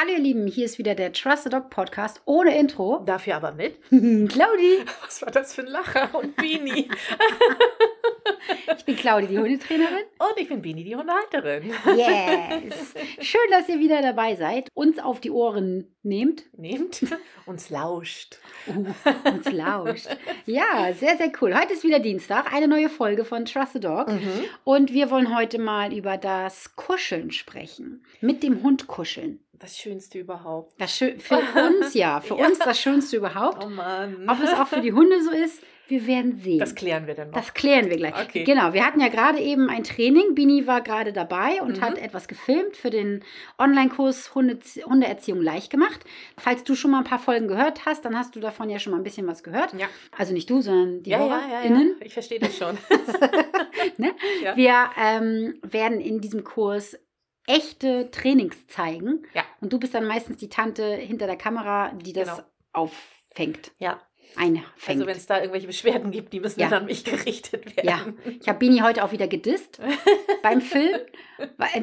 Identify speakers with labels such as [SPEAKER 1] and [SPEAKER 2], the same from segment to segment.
[SPEAKER 1] Hallo ihr Lieben, hier ist wieder der Trust the Dog Podcast ohne Intro.
[SPEAKER 2] Dafür aber mit.
[SPEAKER 1] Claudi.
[SPEAKER 2] Was war das für ein Lacher und Bini?
[SPEAKER 1] ich bin Claudi, die Hundetrainerin.
[SPEAKER 2] Und ich bin Bini, die Hundehalterin.
[SPEAKER 1] Yes. Schön, dass ihr wieder dabei seid, uns auf die Ohren nehmt.
[SPEAKER 2] Nehmt, uns lauscht.
[SPEAKER 1] Uh, uns lauscht. Ja, sehr, sehr cool. Heute ist wieder Dienstag, eine neue Folge von Trust the Dog.
[SPEAKER 2] Mhm.
[SPEAKER 1] Und wir wollen heute mal über das Kuscheln sprechen. Mit dem Hund kuscheln.
[SPEAKER 2] Das Schönste überhaupt.
[SPEAKER 1] Das schön, für uns ja, für
[SPEAKER 2] Ja.
[SPEAKER 1] uns das Schönste überhaupt.
[SPEAKER 2] Oh Mann.
[SPEAKER 1] Ob es auch für die Hunde so ist, wir werden sehen.
[SPEAKER 2] Das klären wir dann noch.
[SPEAKER 1] Das klären wir gleich.
[SPEAKER 2] Okay.
[SPEAKER 1] Genau, wir hatten ja gerade eben ein Training. Bini war gerade dabei und
[SPEAKER 2] Mhm.
[SPEAKER 1] hat etwas gefilmt für den Online-Kurs Hunde, Hundeerziehung leicht gemacht. Falls du schon mal ein paar Folgen gehört hast, dann hast du davon ja schon mal ein bisschen was gehört.
[SPEAKER 2] ja.
[SPEAKER 1] Also nicht du, sondern die
[SPEAKER 2] Ja, ja, ja, ja.
[SPEAKER 1] HörerInnen.
[SPEAKER 2] Ich verstehe das schon.
[SPEAKER 1] Ne?
[SPEAKER 2] Ja.
[SPEAKER 1] Wir ähm, werden in diesem Kurs echte Trainings zeigen.
[SPEAKER 2] Ja.
[SPEAKER 1] Und du bist dann meistens die Tante hinter der Kamera, die das
[SPEAKER 2] Genau.
[SPEAKER 1] auffängt.
[SPEAKER 2] Ja.
[SPEAKER 1] Einfängt.
[SPEAKER 2] Also wenn es da irgendwelche Beschwerden gibt, die müssen
[SPEAKER 1] Ja.
[SPEAKER 2] dann an mich gerichtet
[SPEAKER 1] Ja,
[SPEAKER 2] werden.
[SPEAKER 1] ich habe Bini heute auch wieder gedisst beim Film.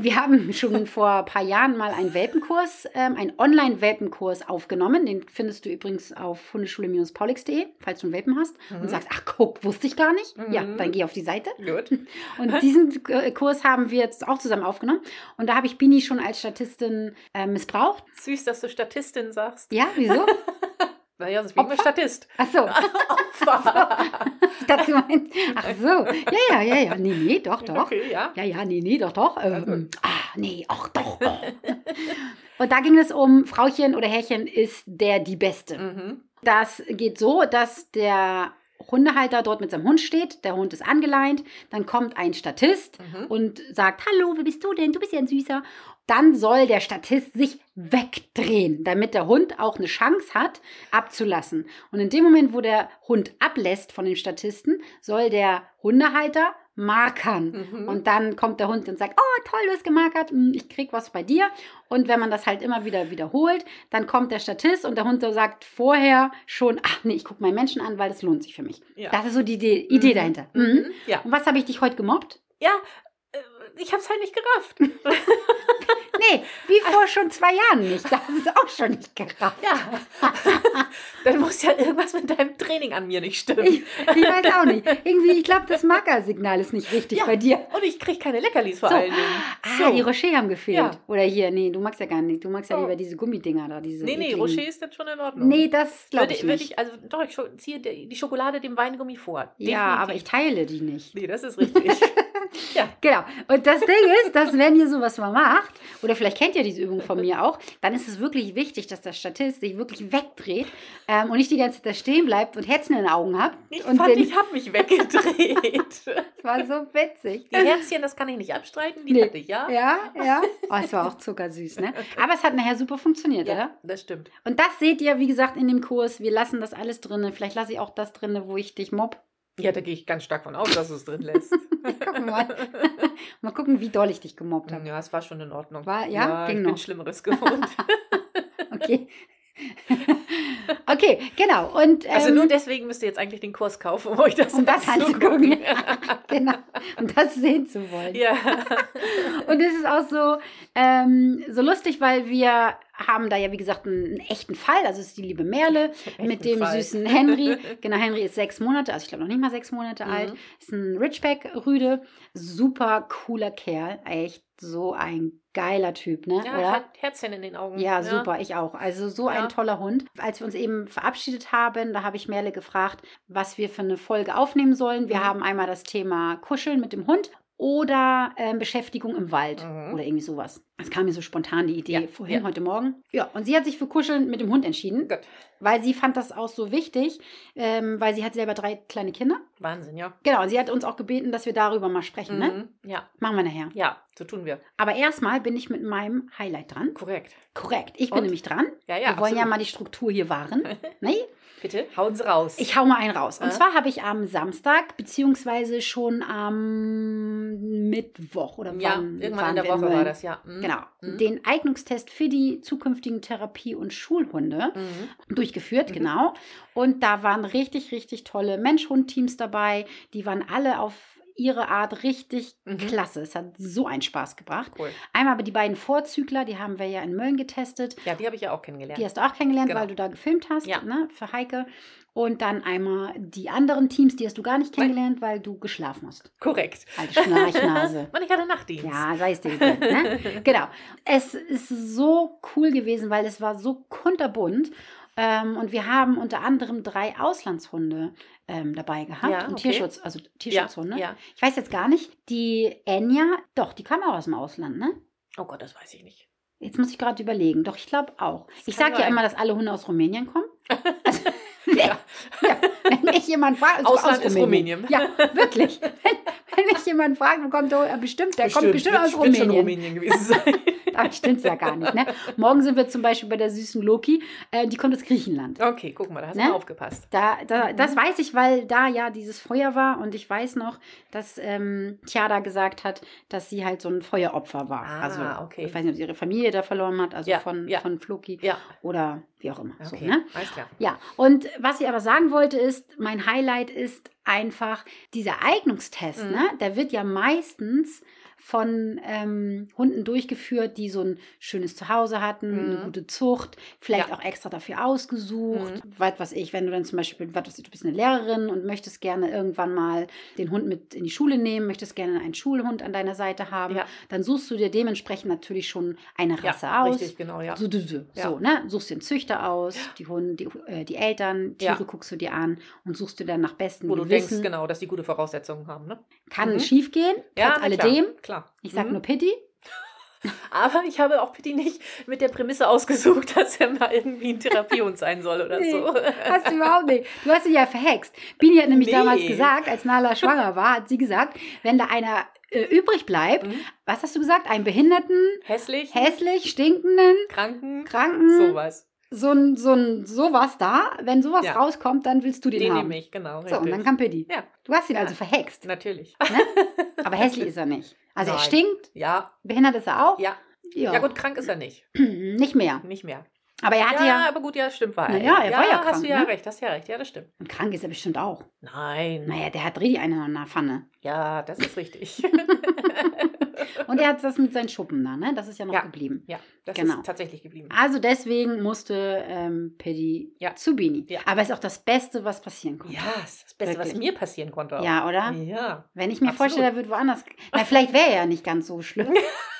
[SPEAKER 1] Wir haben schon vor ein paar Jahren mal einen Welpenkurs, ähm, einen Online-Welpenkurs aufgenommen. Den findest du übrigens auf hundeschule-paulix.de, falls du einen Welpen hast und
[SPEAKER 2] Mhm.
[SPEAKER 1] sagst, ach guck, wusste ich gar nicht. Ja,
[SPEAKER 2] Mhm.
[SPEAKER 1] dann geh auf die Seite.
[SPEAKER 2] Gut.
[SPEAKER 1] Und diesen äh, Kurs haben wir jetzt auch zusammen aufgenommen. Und da habe ich Bini schon als Statistin äh, missbraucht.
[SPEAKER 2] Süß, dass du Statistin sagst.
[SPEAKER 1] Ja, wieso?
[SPEAKER 2] Naja, das bin ich? Statist.
[SPEAKER 1] Ach so,
[SPEAKER 2] Opfer.
[SPEAKER 1] ich dachte, du meinst, ach so. Ja, ja, ja, ja. Nee, nee, doch, doch.
[SPEAKER 2] Okay, ja.
[SPEAKER 1] Ja, ja, nee, nee, doch, doch. Ähm, ah, nee, ach doch. Oh. Und da ging es um Frauchen oder Herrchen ist der die Beste.
[SPEAKER 2] Mhm.
[SPEAKER 1] Das geht so, dass der Hundehalter dort mit seinem Hund steht, der Hund ist angeleint, dann kommt ein Statist
[SPEAKER 2] Mhm.
[SPEAKER 1] und sagt, hallo, wer bist du denn? Du bist ja ein Süßer. Dann soll der Statist sich wegdrehen, damit der Hund auch eine Chance hat, abzulassen. Und in dem Moment, wo der Hund ablässt von dem Statisten, soll der Hundehalter markern.
[SPEAKER 2] Mhm.
[SPEAKER 1] Und dann kommt der Hund und sagt, oh toll, du hast gemarkert, hm, ich krieg was bei dir. Und wenn man das halt immer wieder wiederholt, dann kommt der Statist und der Hund so sagt vorher schon, ach nee, ich gucke meinen Menschen an, weil das lohnt sich für mich.
[SPEAKER 2] Ja.
[SPEAKER 1] Das ist so die Idee, Idee
[SPEAKER 2] Mhm.
[SPEAKER 1] dahinter. Mhm.
[SPEAKER 2] Mhm. Ja.
[SPEAKER 1] Und was habe ich dich heute gemobbt?
[SPEAKER 2] Ja, ich hab's halt nicht gerafft.
[SPEAKER 1] Nee, wie vor schon zwei Jahren nicht. Das ist auch schon nicht gerafft.
[SPEAKER 2] Ja. Dann muss ja irgendwas mit deinem Training an mir nicht stimmen.
[SPEAKER 1] Ich, ich weiß auch nicht. Irgendwie, ich glaube, das Markersignal ist nicht richtig
[SPEAKER 2] Ja.
[SPEAKER 1] bei dir.
[SPEAKER 2] Und ich krieg keine Leckerlis vor
[SPEAKER 1] So.
[SPEAKER 2] allen Dingen.
[SPEAKER 1] Ah, die Rocher haben gefehlt.
[SPEAKER 2] Ja.
[SPEAKER 1] Oder hier, nee, du magst ja gar nicht. Du magst ja
[SPEAKER 2] Oh.
[SPEAKER 1] lieber diese Gummidinger da. Diese
[SPEAKER 2] Nee, nee,
[SPEAKER 1] ekligen.
[SPEAKER 2] Rocher ist dann schon in Ordnung.
[SPEAKER 1] Nee, das glaube ich nicht.
[SPEAKER 2] ich, also doch, ich ziehe die Schokolade dem Weingummi vor.
[SPEAKER 1] ja,
[SPEAKER 2] Definitiv.
[SPEAKER 1] aber ich teile die nicht.
[SPEAKER 2] Nee, das ist richtig. ja.
[SPEAKER 1] Genau. Und das Ding ist, dass wenn ihr sowas mal macht, oder vielleicht kennt ihr diese Übung von mir auch, dann ist es wirklich wichtig, dass der Statist sich wirklich wegdreht ähm, und nicht die ganze Zeit da stehen bleibt und Herzen in den Augen hat.
[SPEAKER 2] Ich
[SPEAKER 1] und
[SPEAKER 2] fand, ich habe mich weggedreht.
[SPEAKER 1] das war so witzig.
[SPEAKER 2] Die Herzchen, das kann ich nicht abstreiten, die
[SPEAKER 1] Nee.
[SPEAKER 2] hatte ich, ja?
[SPEAKER 1] Ja, ja. Oh, es war auch zuckersüß, ne? Aber es hat nachher super funktioniert, oder?
[SPEAKER 2] Ja, das stimmt.
[SPEAKER 1] Und das seht ihr, wie gesagt, in dem Kurs. Wir lassen das alles drin. Vielleicht lasse ich auch das drin, wo ich dich mobb.
[SPEAKER 2] Ja, da gehe ich ganz stark von aus, dass du es drin lässt.
[SPEAKER 1] Gucken mal. mal gucken, wie doll ich dich gemobbt habe.
[SPEAKER 2] ja, es war schon in Ordnung.
[SPEAKER 1] War- ja? Ging
[SPEAKER 2] ich
[SPEAKER 1] noch.
[SPEAKER 2] bin Schlimmeres gewohnt.
[SPEAKER 1] Okay. okay, genau. Und,
[SPEAKER 2] Also
[SPEAKER 1] ähm,
[SPEAKER 2] nur deswegen müsst ihr jetzt eigentlich den Kurs kaufen, um euch das,
[SPEAKER 1] um das
[SPEAKER 2] anzugucken.
[SPEAKER 1] anzugucken. genau. Um das sehen zu wollen.
[SPEAKER 2] ja.
[SPEAKER 1] Und es ist auch so, ähm, so lustig, weil wir haben da ja, wie gesagt, einen, einen echten Fall. Also es ist die liebe Merle mit dem
[SPEAKER 2] Fall.
[SPEAKER 1] süßen Henry. Genau, Henry ist sechs Monate, also ich glaube noch nicht mal sechs Monate
[SPEAKER 2] Mhm.
[SPEAKER 1] alt. Ist ein Ridgeback-Rüde. Super cooler Kerl. Echt so ein geiler Typ, ne?
[SPEAKER 2] Ja,
[SPEAKER 1] Oder?
[SPEAKER 2] hat Herzchen in den Augen.
[SPEAKER 1] Ja, super, ich auch. Also so
[SPEAKER 2] Ja.
[SPEAKER 1] ein toller Hund. Als wir uns eben verabschiedet haben, da habe ich Merle gefragt, was wir für eine Folge aufnehmen sollen. Wir
[SPEAKER 2] Mhm.
[SPEAKER 1] haben einmal das Thema Kuscheln mit dem Hund oder ähm, Beschäftigung im Wald
[SPEAKER 2] Mhm.
[SPEAKER 1] oder irgendwie sowas. Es kam mir so spontan die Idee
[SPEAKER 2] Ja,
[SPEAKER 1] vorhin,
[SPEAKER 2] ja.
[SPEAKER 1] heute Morgen. Ja, und sie hat sich für Kuscheln mit dem Hund entschieden,
[SPEAKER 2] Gut.
[SPEAKER 1] weil sie fand das auch so wichtig, ähm, weil sie hat selber drei kleine Kinder.
[SPEAKER 2] Wahnsinn, ja.
[SPEAKER 1] Genau, und sie hat uns auch gebeten, dass wir darüber mal sprechen, ne?
[SPEAKER 2] Mhm. Ja,
[SPEAKER 1] Machen wir nachher.
[SPEAKER 2] ja, so tun wir.
[SPEAKER 1] Aber erstmal bin ich mit meinem Highlight dran.
[SPEAKER 2] Korrekt.
[SPEAKER 1] Korrekt, ich bin
[SPEAKER 2] Und?
[SPEAKER 1] nämlich dran.
[SPEAKER 2] Ja, ja.
[SPEAKER 1] wir wollen ja mal die Struktur hier wahren. ne?
[SPEAKER 2] Bitte, hauen Sie raus.
[SPEAKER 1] Ich hau mal einen raus. Und
[SPEAKER 2] Ja.
[SPEAKER 1] zwar habe ich am Samstag, beziehungsweise schon am Mittwoch oder
[SPEAKER 2] ja,
[SPEAKER 1] wann,
[SPEAKER 2] irgendwann in der Woche
[SPEAKER 1] Mölln.
[SPEAKER 2] war das, ja. Mhm.
[SPEAKER 1] Genau.
[SPEAKER 2] Mhm.
[SPEAKER 1] Den Eignungstest für die zukünftigen Therapie- und Schulhunde
[SPEAKER 2] Mhm.
[SPEAKER 1] durchgeführt,
[SPEAKER 2] Mhm.
[SPEAKER 1] genau. Und da waren richtig, richtig tolle Mensch-Hund-Teams dabei. Die waren alle auf ihre Art richtig
[SPEAKER 2] Mhm.
[SPEAKER 1] klasse. Es hat so einen Spaß gebracht.
[SPEAKER 2] Cool.
[SPEAKER 1] Einmal aber die beiden Vorzügler, die haben wir ja in Mölln getestet.
[SPEAKER 2] Ja, die habe ich ja auch kennengelernt.
[SPEAKER 1] Die hast du auch kennengelernt,
[SPEAKER 2] Genau.
[SPEAKER 1] weil du da gefilmt hast,
[SPEAKER 2] Ja.
[SPEAKER 1] ne, für Heike. Und dann einmal die anderen Teams, die hast du gar nicht kennengelernt, weil du geschlafen hast.
[SPEAKER 2] Korrekt.
[SPEAKER 1] Alte Schnarchnase.
[SPEAKER 2] Und ich hatte Nachtdienst.
[SPEAKER 1] Ja, sei es dir gegönnt, ne? Genau. Es ist so cool gewesen, weil es war so kunterbunt. Ähm, und wir haben unter anderem drei Auslandshunde ähm, dabei gehabt.
[SPEAKER 2] Ja, okay.
[SPEAKER 1] Tierschutz, also Tierschutzhunde.
[SPEAKER 2] Ja.
[SPEAKER 1] Ich weiß jetzt gar nicht, die Enya, doch, die kam auch aus dem Ausland, ne?
[SPEAKER 2] Oh Gott, das weiß ich nicht.
[SPEAKER 1] Jetzt muss ich gerade überlegen. Doch, ich glaube auch.
[SPEAKER 2] Das
[SPEAKER 1] Ich sage ja immer, dass alle Hunde aus Rumänien kommen. Also, ja. Ja, wenn mich jemand fragt, also
[SPEAKER 2] Ausland
[SPEAKER 1] aus
[SPEAKER 2] ist Rumänien.
[SPEAKER 1] Ja, wirklich. Wenn, wenn mich jemand fragt, wo kommt der? äh, Bestimmt, der kommt bestimmt
[SPEAKER 2] wird-
[SPEAKER 1] aus
[SPEAKER 2] wird schon
[SPEAKER 1] Rumänien.
[SPEAKER 2] Rumänien gewesen sein.
[SPEAKER 1] Aber stimmt ja gar nicht. Ne? Morgen sind wir zum Beispiel bei der süßen Loki. Äh, die kommt aus Griechenland.
[SPEAKER 2] Okay, guck mal, da hast du
[SPEAKER 1] Ne?
[SPEAKER 2] mal aufgepasst.
[SPEAKER 1] Da, da,
[SPEAKER 2] Mhm.
[SPEAKER 1] das weiß ich, weil da ja dieses Feuer war und ich weiß noch, dass ähm, Tiada gesagt hat, dass sie halt so ein Feueropfer war.
[SPEAKER 2] Ah,
[SPEAKER 1] also
[SPEAKER 2] okay.
[SPEAKER 1] ich weiß nicht, ob sie ihre Familie da verloren hat, also
[SPEAKER 2] Ja,
[SPEAKER 1] von,
[SPEAKER 2] ja.
[SPEAKER 1] von Floki
[SPEAKER 2] Ja,
[SPEAKER 1] oder wie auch immer. So,
[SPEAKER 2] okay,
[SPEAKER 1] ne?
[SPEAKER 2] alles klar.
[SPEAKER 1] Ja, und was ich aber sagen wollte ist, mein Highlight ist einfach dieser Eignungstest.
[SPEAKER 2] Mhm.
[SPEAKER 1] Ne? Der wird ja meistens von ähm, Hunden durchgeführt, die so ein schönes Zuhause hatten, eine
[SPEAKER 2] Mhm.
[SPEAKER 1] gute Zucht, vielleicht
[SPEAKER 2] Ja.
[SPEAKER 1] auch extra dafür ausgesucht.
[SPEAKER 2] Mhm.
[SPEAKER 1] Was weiß ich, wenn du dann zum Beispiel, was weiß ich, du bist eine Lehrerin und möchtest gerne irgendwann mal den Hund mit in die Schule nehmen, möchtest gerne einen Schulhund an deiner Seite haben,
[SPEAKER 2] Ja.
[SPEAKER 1] dann suchst du dir dementsprechend natürlich schon eine Rasse
[SPEAKER 2] ja,
[SPEAKER 1] aus.
[SPEAKER 2] richtig, genau, ja.
[SPEAKER 1] So, so, ne? Suchst den Züchter aus, die Hunde, die, äh, die Eltern, Tiere guckst du dir an und suchst du dann nach bestem
[SPEAKER 2] Wo du
[SPEAKER 1] Gewissen.
[SPEAKER 2] denkst, genau, dass die gute Voraussetzungen haben, ne?
[SPEAKER 1] Kann
[SPEAKER 2] Mhm.
[SPEAKER 1] schief gehen,
[SPEAKER 2] Ja,
[SPEAKER 1] trotz alledem.
[SPEAKER 2] Klar, klar.
[SPEAKER 1] Ich sag
[SPEAKER 2] Mhm.
[SPEAKER 1] nur Pitti.
[SPEAKER 2] Aber ich habe auch Pitti nicht mit der Prämisse ausgesucht, dass er mal irgendwie ein Therapiehund sein soll oder
[SPEAKER 1] Nee,
[SPEAKER 2] so.
[SPEAKER 1] Hast du überhaupt nicht. Du hast ihn ja verhext. Bini hat nämlich
[SPEAKER 2] Nee.
[SPEAKER 1] damals gesagt, als Nala schwanger war, hat sie gesagt, wenn da einer äh, übrig bleibt,
[SPEAKER 2] Mhm.
[SPEAKER 1] was hast du gesagt? Einen Behinderten,
[SPEAKER 2] Hässlich,
[SPEAKER 1] hässlich, stinkenden,
[SPEAKER 2] Kranken,
[SPEAKER 1] Kranken,
[SPEAKER 2] sowas.
[SPEAKER 1] So ein, so ein sowas da. Wenn sowas
[SPEAKER 2] Ja.
[SPEAKER 1] rauskommt, dann willst du den,
[SPEAKER 2] Den
[SPEAKER 1] haben.
[SPEAKER 2] nehme ich, genau.
[SPEAKER 1] So, und dann kam Pitti.
[SPEAKER 2] Ja.
[SPEAKER 1] Du hast ihn
[SPEAKER 2] Ja.
[SPEAKER 1] also verhext.
[SPEAKER 2] Natürlich.
[SPEAKER 1] Aber hässlich ist er nicht. Also er
[SPEAKER 2] Nein.
[SPEAKER 1] stinkt,
[SPEAKER 2] Ja,
[SPEAKER 1] behindert ist er auch.
[SPEAKER 2] ja.
[SPEAKER 1] Ja,
[SPEAKER 2] Ja, gut, krank ist er nicht.
[SPEAKER 1] nicht mehr.
[SPEAKER 2] Nicht mehr.
[SPEAKER 1] Aber er hatte
[SPEAKER 2] ja,
[SPEAKER 1] ja,
[SPEAKER 2] aber gut, ja, stimmt, war er.
[SPEAKER 1] ja, er war ja
[SPEAKER 2] hast
[SPEAKER 1] krank,
[SPEAKER 2] du ja
[SPEAKER 1] ne?
[SPEAKER 2] recht, hast ja recht. Ja, das stimmt.
[SPEAKER 1] und krank ist er bestimmt auch.
[SPEAKER 2] Nein.
[SPEAKER 1] Naja, der hat richtig einen in der Pfanne.
[SPEAKER 2] Ja, das ist richtig.
[SPEAKER 1] Und er hat das mit seinen Schuppen da, ne? Das ist ja noch
[SPEAKER 2] Ja.
[SPEAKER 1] geblieben.
[SPEAKER 2] ja, das
[SPEAKER 1] Genau.
[SPEAKER 2] ist tatsächlich geblieben.
[SPEAKER 1] Also deswegen musste ähm, Paddy
[SPEAKER 2] Ja.
[SPEAKER 1] zu Bini.
[SPEAKER 2] Ja.
[SPEAKER 1] Aber ist auch das Beste, was passieren konnte.
[SPEAKER 2] Ja, das ist das Beste, was
[SPEAKER 1] Wirklich.
[SPEAKER 2] mir passieren konnte. Auch.
[SPEAKER 1] Ja, oder?
[SPEAKER 2] Ja.
[SPEAKER 1] Wenn ich mir
[SPEAKER 2] Absolut.
[SPEAKER 1] vorstelle, er wird woanders. Na, vielleicht wäre er ja nicht ganz so schlimm.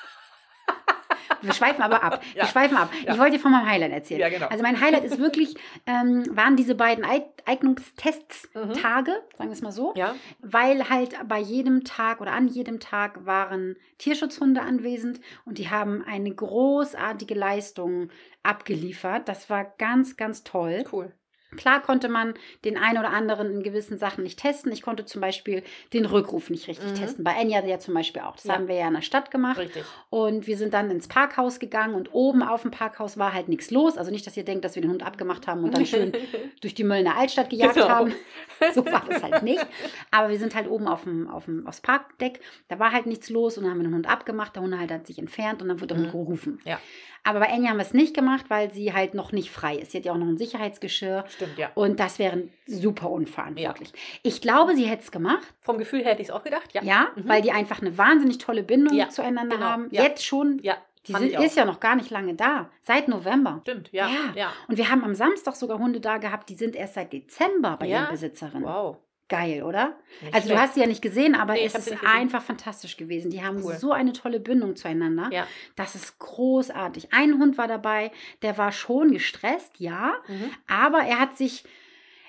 [SPEAKER 1] Wir schweifen aber ab. Wir
[SPEAKER 2] Ja.
[SPEAKER 1] schweifen ab.
[SPEAKER 2] Ja.
[SPEAKER 1] Ich wollte dir von meinem Highlight erzählen.
[SPEAKER 2] Ja, genau.
[SPEAKER 1] Also mein Highlight ist wirklich, ähm, waren diese beiden Ei- Eignungstests
[SPEAKER 2] Mhm.
[SPEAKER 1] Tage, sagen wir es mal so.
[SPEAKER 2] Ja,
[SPEAKER 1] Weil halt bei jedem Tag oder an jedem Tag waren Tierschutzhunde anwesend und die haben eine großartige Leistung abgeliefert. Das war ganz, ganz toll.
[SPEAKER 2] cool.
[SPEAKER 1] Klar konnte man den einen oder anderen in gewissen Sachen nicht testen. Ich konnte zum Beispiel den Rückruf nicht richtig
[SPEAKER 2] Mhm.
[SPEAKER 1] testen. Bei Enya ja zum Beispiel auch. Das
[SPEAKER 2] Ja.
[SPEAKER 1] haben wir ja in der Stadt gemacht.
[SPEAKER 2] Richtig.
[SPEAKER 1] Und wir sind dann ins Parkhaus gegangen und oben auf dem Parkhaus war halt nichts los. Also nicht, dass ihr denkt, dass wir den Hund abgemacht haben und dann schön durch die Möllner Altstadt gejagt
[SPEAKER 2] Genau.
[SPEAKER 1] haben. So war das halt nicht. Aber wir sind halt oben auf dem, auf dem, aufs Parkdeck. Da war halt nichts los und dann haben wir den Hund abgemacht. Der Hund halt hat sich entfernt und dann wurde der Hund
[SPEAKER 2] Mhm.
[SPEAKER 1] gerufen.
[SPEAKER 2] Ja.
[SPEAKER 1] Aber bei Enya haben wir es nicht gemacht, weil sie halt noch nicht frei ist. Sie hat ja auch noch ein Sicherheitsgeschirr.
[SPEAKER 2] Stimmt, ja.
[SPEAKER 1] Und das wäre super unverantwortlich. Ich glaube, sie hätte es gemacht.
[SPEAKER 2] Vom Gefühl her hätte ich es auch gedacht. Ja.
[SPEAKER 1] Ja,
[SPEAKER 2] Mhm.
[SPEAKER 1] weil die einfach eine wahnsinnig tolle Bindung
[SPEAKER 2] Ja,
[SPEAKER 1] zueinander
[SPEAKER 2] genau.
[SPEAKER 1] haben.
[SPEAKER 2] Ja.
[SPEAKER 1] Jetzt schon.
[SPEAKER 2] Ja,
[SPEAKER 1] Die sind, ist ja noch gar nicht lange da. Seit November.
[SPEAKER 2] Stimmt, ja.
[SPEAKER 1] Ja.
[SPEAKER 2] Ja.
[SPEAKER 1] Und wir haben am Samstag sogar Hunde da gehabt, die sind erst seit Dezember bei
[SPEAKER 2] Ja?
[SPEAKER 1] ihren Besitzerinnen.
[SPEAKER 2] Wow.
[SPEAKER 1] Geil, oder?
[SPEAKER 2] Nicht
[SPEAKER 1] Also du
[SPEAKER 2] schlecht.
[SPEAKER 1] hast sie ja nicht gesehen, aber
[SPEAKER 2] Nee,
[SPEAKER 1] es ist einfach fantastisch gewesen. Die haben
[SPEAKER 2] Cool.
[SPEAKER 1] so eine tolle Bindung zueinander.
[SPEAKER 2] Ja.
[SPEAKER 1] Das ist großartig. Ein Hund war dabei, der war schon gestresst, ja,
[SPEAKER 2] Mhm.
[SPEAKER 1] aber er hat sich,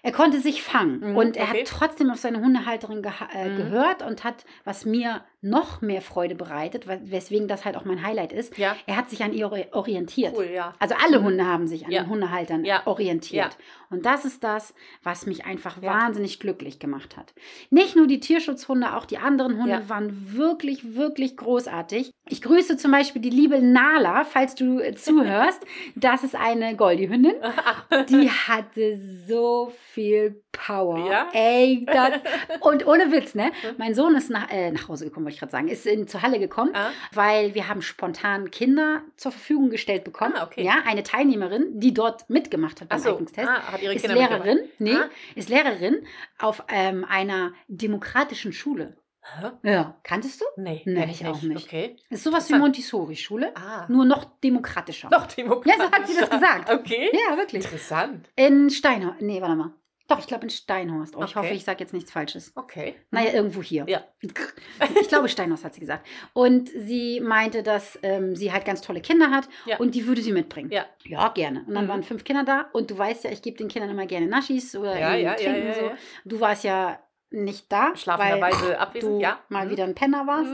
[SPEAKER 1] er konnte sich fangen
[SPEAKER 2] Mhm,
[SPEAKER 1] und er
[SPEAKER 2] okay.
[SPEAKER 1] hat trotzdem auf seine Hundehalterin geha- äh,
[SPEAKER 2] Mhm.
[SPEAKER 1] gehört und hat, was mir noch mehr Freude bereitet, we- weswegen das halt auch mein Highlight ist,
[SPEAKER 2] Ja.
[SPEAKER 1] er hat sich an ihr ori- orientiert.
[SPEAKER 2] Cool, ja.
[SPEAKER 1] Also alle Hunde haben sich an
[SPEAKER 2] Ja.
[SPEAKER 1] den Hundehaltern orientiert. Und das ist das, was mich einfach wahnsinnig glücklich gemacht hat. Nicht nur die Tierschutzhunde, auch die anderen Hunde waren wirklich, wirklich großartig. Ich grüße zum Beispiel die liebe Nala, falls du äh, zuhörst. das ist eine Goldie-Hündin. Die hatte so viel Power. Ey, das, und ohne Witz, ne? Mein Sohn ist nach, äh, nach Hause gekommen, ich gerade sagen, ist in, zur Halle gekommen,
[SPEAKER 2] Ah.
[SPEAKER 1] weil wir haben spontan Kinder zur Verfügung gestellt bekommen.
[SPEAKER 2] Ah, okay.
[SPEAKER 1] Ja, eine Teilnehmerin, die dort mitgemacht hat beim
[SPEAKER 2] so.
[SPEAKER 1] Eignungstest.
[SPEAKER 2] Ah,
[SPEAKER 1] ist
[SPEAKER 2] Kinder
[SPEAKER 1] Lehrerin, nee,
[SPEAKER 2] Ah.
[SPEAKER 1] ist Lehrerin auf ähm, einer demokratischen Schule. Ja, kanntest du?
[SPEAKER 2] Nee,
[SPEAKER 1] Nee, ich auch nicht.
[SPEAKER 2] Okay.
[SPEAKER 1] Ist sowas wie. Montessori-Schule,
[SPEAKER 2] Ah.
[SPEAKER 1] nur noch demokratischer.
[SPEAKER 2] Noch demokratisch.
[SPEAKER 1] Ja, so hat sie das gesagt.
[SPEAKER 2] Okay.
[SPEAKER 1] Ja, wirklich.
[SPEAKER 2] Interessant.
[SPEAKER 1] In Steinhorst. Nee, warte mal. Doch, ich glaube in Steinhorst. Oh, ich
[SPEAKER 2] Okay.
[SPEAKER 1] hoffe, ich sage jetzt nichts Falsches.
[SPEAKER 2] Okay.
[SPEAKER 1] Naja, irgendwo hier.
[SPEAKER 2] Ja.
[SPEAKER 1] Ich glaube, Steinhaus hat sie gesagt. Und sie meinte, dass ähm, sie halt ganz tolle Kinder hat
[SPEAKER 2] Ja.
[SPEAKER 1] und die würde sie mitbringen.
[SPEAKER 2] Ja.
[SPEAKER 1] Ja, gerne. Und dann
[SPEAKER 2] Mhm.
[SPEAKER 1] waren fünf Kinder da und du weißt ja, ich gebe den Kindern immer gerne Naschis oder
[SPEAKER 2] Ja, ja, ja,
[SPEAKER 1] Trinken
[SPEAKER 2] ja,
[SPEAKER 1] so.
[SPEAKER 2] ja.
[SPEAKER 1] Du warst ja nicht da,
[SPEAKER 2] Schlafenderweise abwesend,
[SPEAKER 1] du
[SPEAKER 2] ja.
[SPEAKER 1] mal
[SPEAKER 2] Mhm.
[SPEAKER 1] wieder ein Penner warst,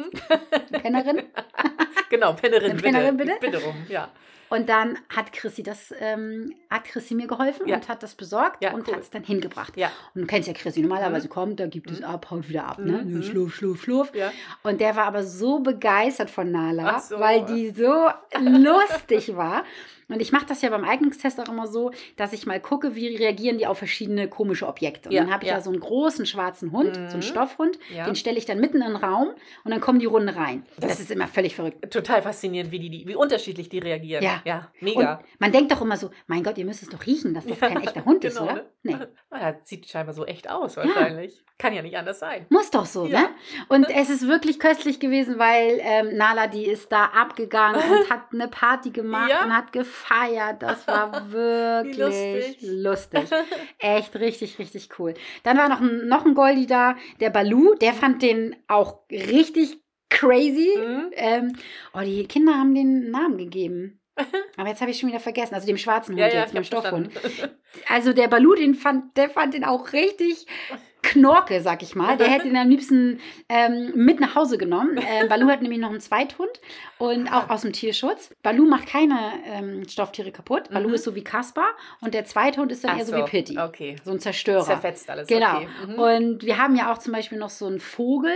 [SPEAKER 2] Mhm.
[SPEAKER 1] Pennerin.
[SPEAKER 2] Genau, Pennerin,
[SPEAKER 1] Eine Pennerin,
[SPEAKER 2] bitte.
[SPEAKER 1] bitte?
[SPEAKER 2] Bitte rum, ja.
[SPEAKER 1] Und dann hat Chrissy das, ähm, hat Chrissy mir geholfen
[SPEAKER 2] Ja.
[SPEAKER 1] und hat das besorgt
[SPEAKER 2] Ja,
[SPEAKER 1] und
[SPEAKER 2] cool.
[SPEAKER 1] hat es dann hingebracht.
[SPEAKER 2] Ja.
[SPEAKER 1] Und du kennst ja Chrissy, normalerweise kommt, da gibt es
[SPEAKER 2] Mhm.
[SPEAKER 1] ab, haut wieder ab, ne?
[SPEAKER 2] Mhm.
[SPEAKER 1] Schlurf, schlurf, schlurf.
[SPEAKER 2] Ja.
[SPEAKER 1] Und der war aber so begeistert von Nala,
[SPEAKER 2] so.
[SPEAKER 1] weil die so lustig war. Und ich mache das ja beim Eignungstest auch immer so, dass ich mal gucke, wie reagieren die auf verschiedene komische Objekte. Und
[SPEAKER 2] Ja,
[SPEAKER 1] dann habe ich
[SPEAKER 2] ja.
[SPEAKER 1] ja so einen großen schwarzen Hund, so
[SPEAKER 2] Mhm.
[SPEAKER 1] einen Stoffhund,
[SPEAKER 2] Ja.
[SPEAKER 1] den stelle ich dann mitten in den Raum und dann kommen die Runde rein. Das,
[SPEAKER 2] Das-
[SPEAKER 1] ist immer völlig verrückt.
[SPEAKER 2] Total faszinierend, wie, die, wie unterschiedlich die reagieren.
[SPEAKER 1] Ja.
[SPEAKER 2] ja mega.
[SPEAKER 1] Und man denkt doch immer so, mein Gott, ihr müsst es doch riechen, dass das kein echter Hund ist,
[SPEAKER 2] Genau,
[SPEAKER 1] oder?
[SPEAKER 2] ne?
[SPEAKER 1] Nee.
[SPEAKER 2] Ja, sieht scheinbar so echt aus, wahrscheinlich. Kann ja nicht anders sein.
[SPEAKER 1] Muss doch so, ne? Und es ist wirklich köstlich gewesen, weil ähm, Nala, die ist da abgegangen und hat eine Party gemacht und hat gefeiert. Das war wirklich
[SPEAKER 2] lustig.
[SPEAKER 1] lustig. Echt richtig, richtig cool. Dann war noch ein, noch ein Goldie da, der Balu, der fand den auch richtig crazy.
[SPEAKER 2] Mhm.
[SPEAKER 1] Ähm, oh, die Kinder haben den Namen gegeben. Aber jetzt habe ich schon wieder vergessen. Also dem schwarzen Hund
[SPEAKER 2] Ja, ja,
[SPEAKER 1] jetzt,
[SPEAKER 2] ich
[SPEAKER 1] dem Stoffhund. Also der Balu, den fand, der fand den auch richtig Knorke, sag ich mal. Der hätte ihn am liebsten ähm, mit nach Hause genommen. Ähm, Balu hat nämlich noch einen Zweithund und auch aus dem Tierschutz. Balu macht keine ähm, Stofftiere kaputt. Balu
[SPEAKER 2] Mhm.
[SPEAKER 1] ist so wie Kaspar und der Zweithund ist dann
[SPEAKER 2] Ach
[SPEAKER 1] eher so, wie Pitti.
[SPEAKER 2] Okay.
[SPEAKER 1] So ein Zerstörer.
[SPEAKER 2] Zerfetzt alles.
[SPEAKER 1] Genau.
[SPEAKER 2] Okay. Mhm.
[SPEAKER 1] Und wir haben ja auch zum Beispiel noch so einen Vogel,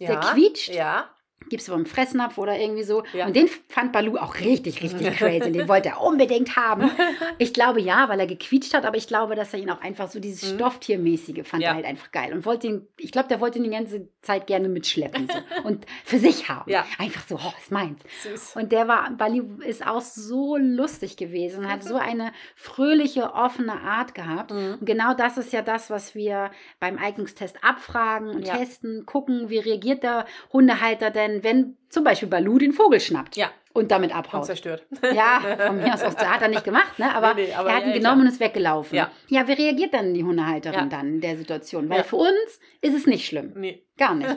[SPEAKER 1] der
[SPEAKER 2] ja.
[SPEAKER 1] quietscht.
[SPEAKER 2] Ja.
[SPEAKER 1] Gibt es beim Fressnapf oder irgendwie so.
[SPEAKER 2] Ja.
[SPEAKER 1] Und den fand Balu auch richtig, richtig crazy. Den wollte er unbedingt haben. Ich glaube ja, weil er gequietscht hat, aber ich glaube, dass er ihn auch einfach so dieses
[SPEAKER 2] Mhm.
[SPEAKER 1] Stofftiermäßige fand
[SPEAKER 2] Ja.
[SPEAKER 1] er halt einfach geil. Und wollte ihn, ich glaube, der wollte ihn die ganze Zeit gerne mitschleppen so. und für sich haben.
[SPEAKER 2] Ja.
[SPEAKER 1] Einfach so, oh, ist meins.
[SPEAKER 2] Süß.
[SPEAKER 1] Und der war, Bali ist auch so lustig gewesen und hat so eine fröhliche, offene Art gehabt.
[SPEAKER 2] Mhm.
[SPEAKER 1] Und genau das ist ja das, was wir beim Eignungstest abfragen und testen, gucken, wie reagiert der Hundehalter denn, wenn zum Beispiel Balu den Vogel schnappt
[SPEAKER 2] Ja.
[SPEAKER 1] und damit
[SPEAKER 2] Und
[SPEAKER 1] abhaut.
[SPEAKER 2] zerstört.
[SPEAKER 1] Ja, von mir aus auch, hat er nicht gemacht, ne? aber,
[SPEAKER 2] Nee, nee, aber
[SPEAKER 1] er hat ihn
[SPEAKER 2] ja,
[SPEAKER 1] genommen und ist weggelaufen.
[SPEAKER 2] Ja.
[SPEAKER 1] ja, wie reagiert dann die Hundehalterin
[SPEAKER 2] Ja.
[SPEAKER 1] dann in der Situation? Weil
[SPEAKER 2] Ja.
[SPEAKER 1] für uns ist es nicht schlimm.
[SPEAKER 2] Nee.
[SPEAKER 1] Gar nicht.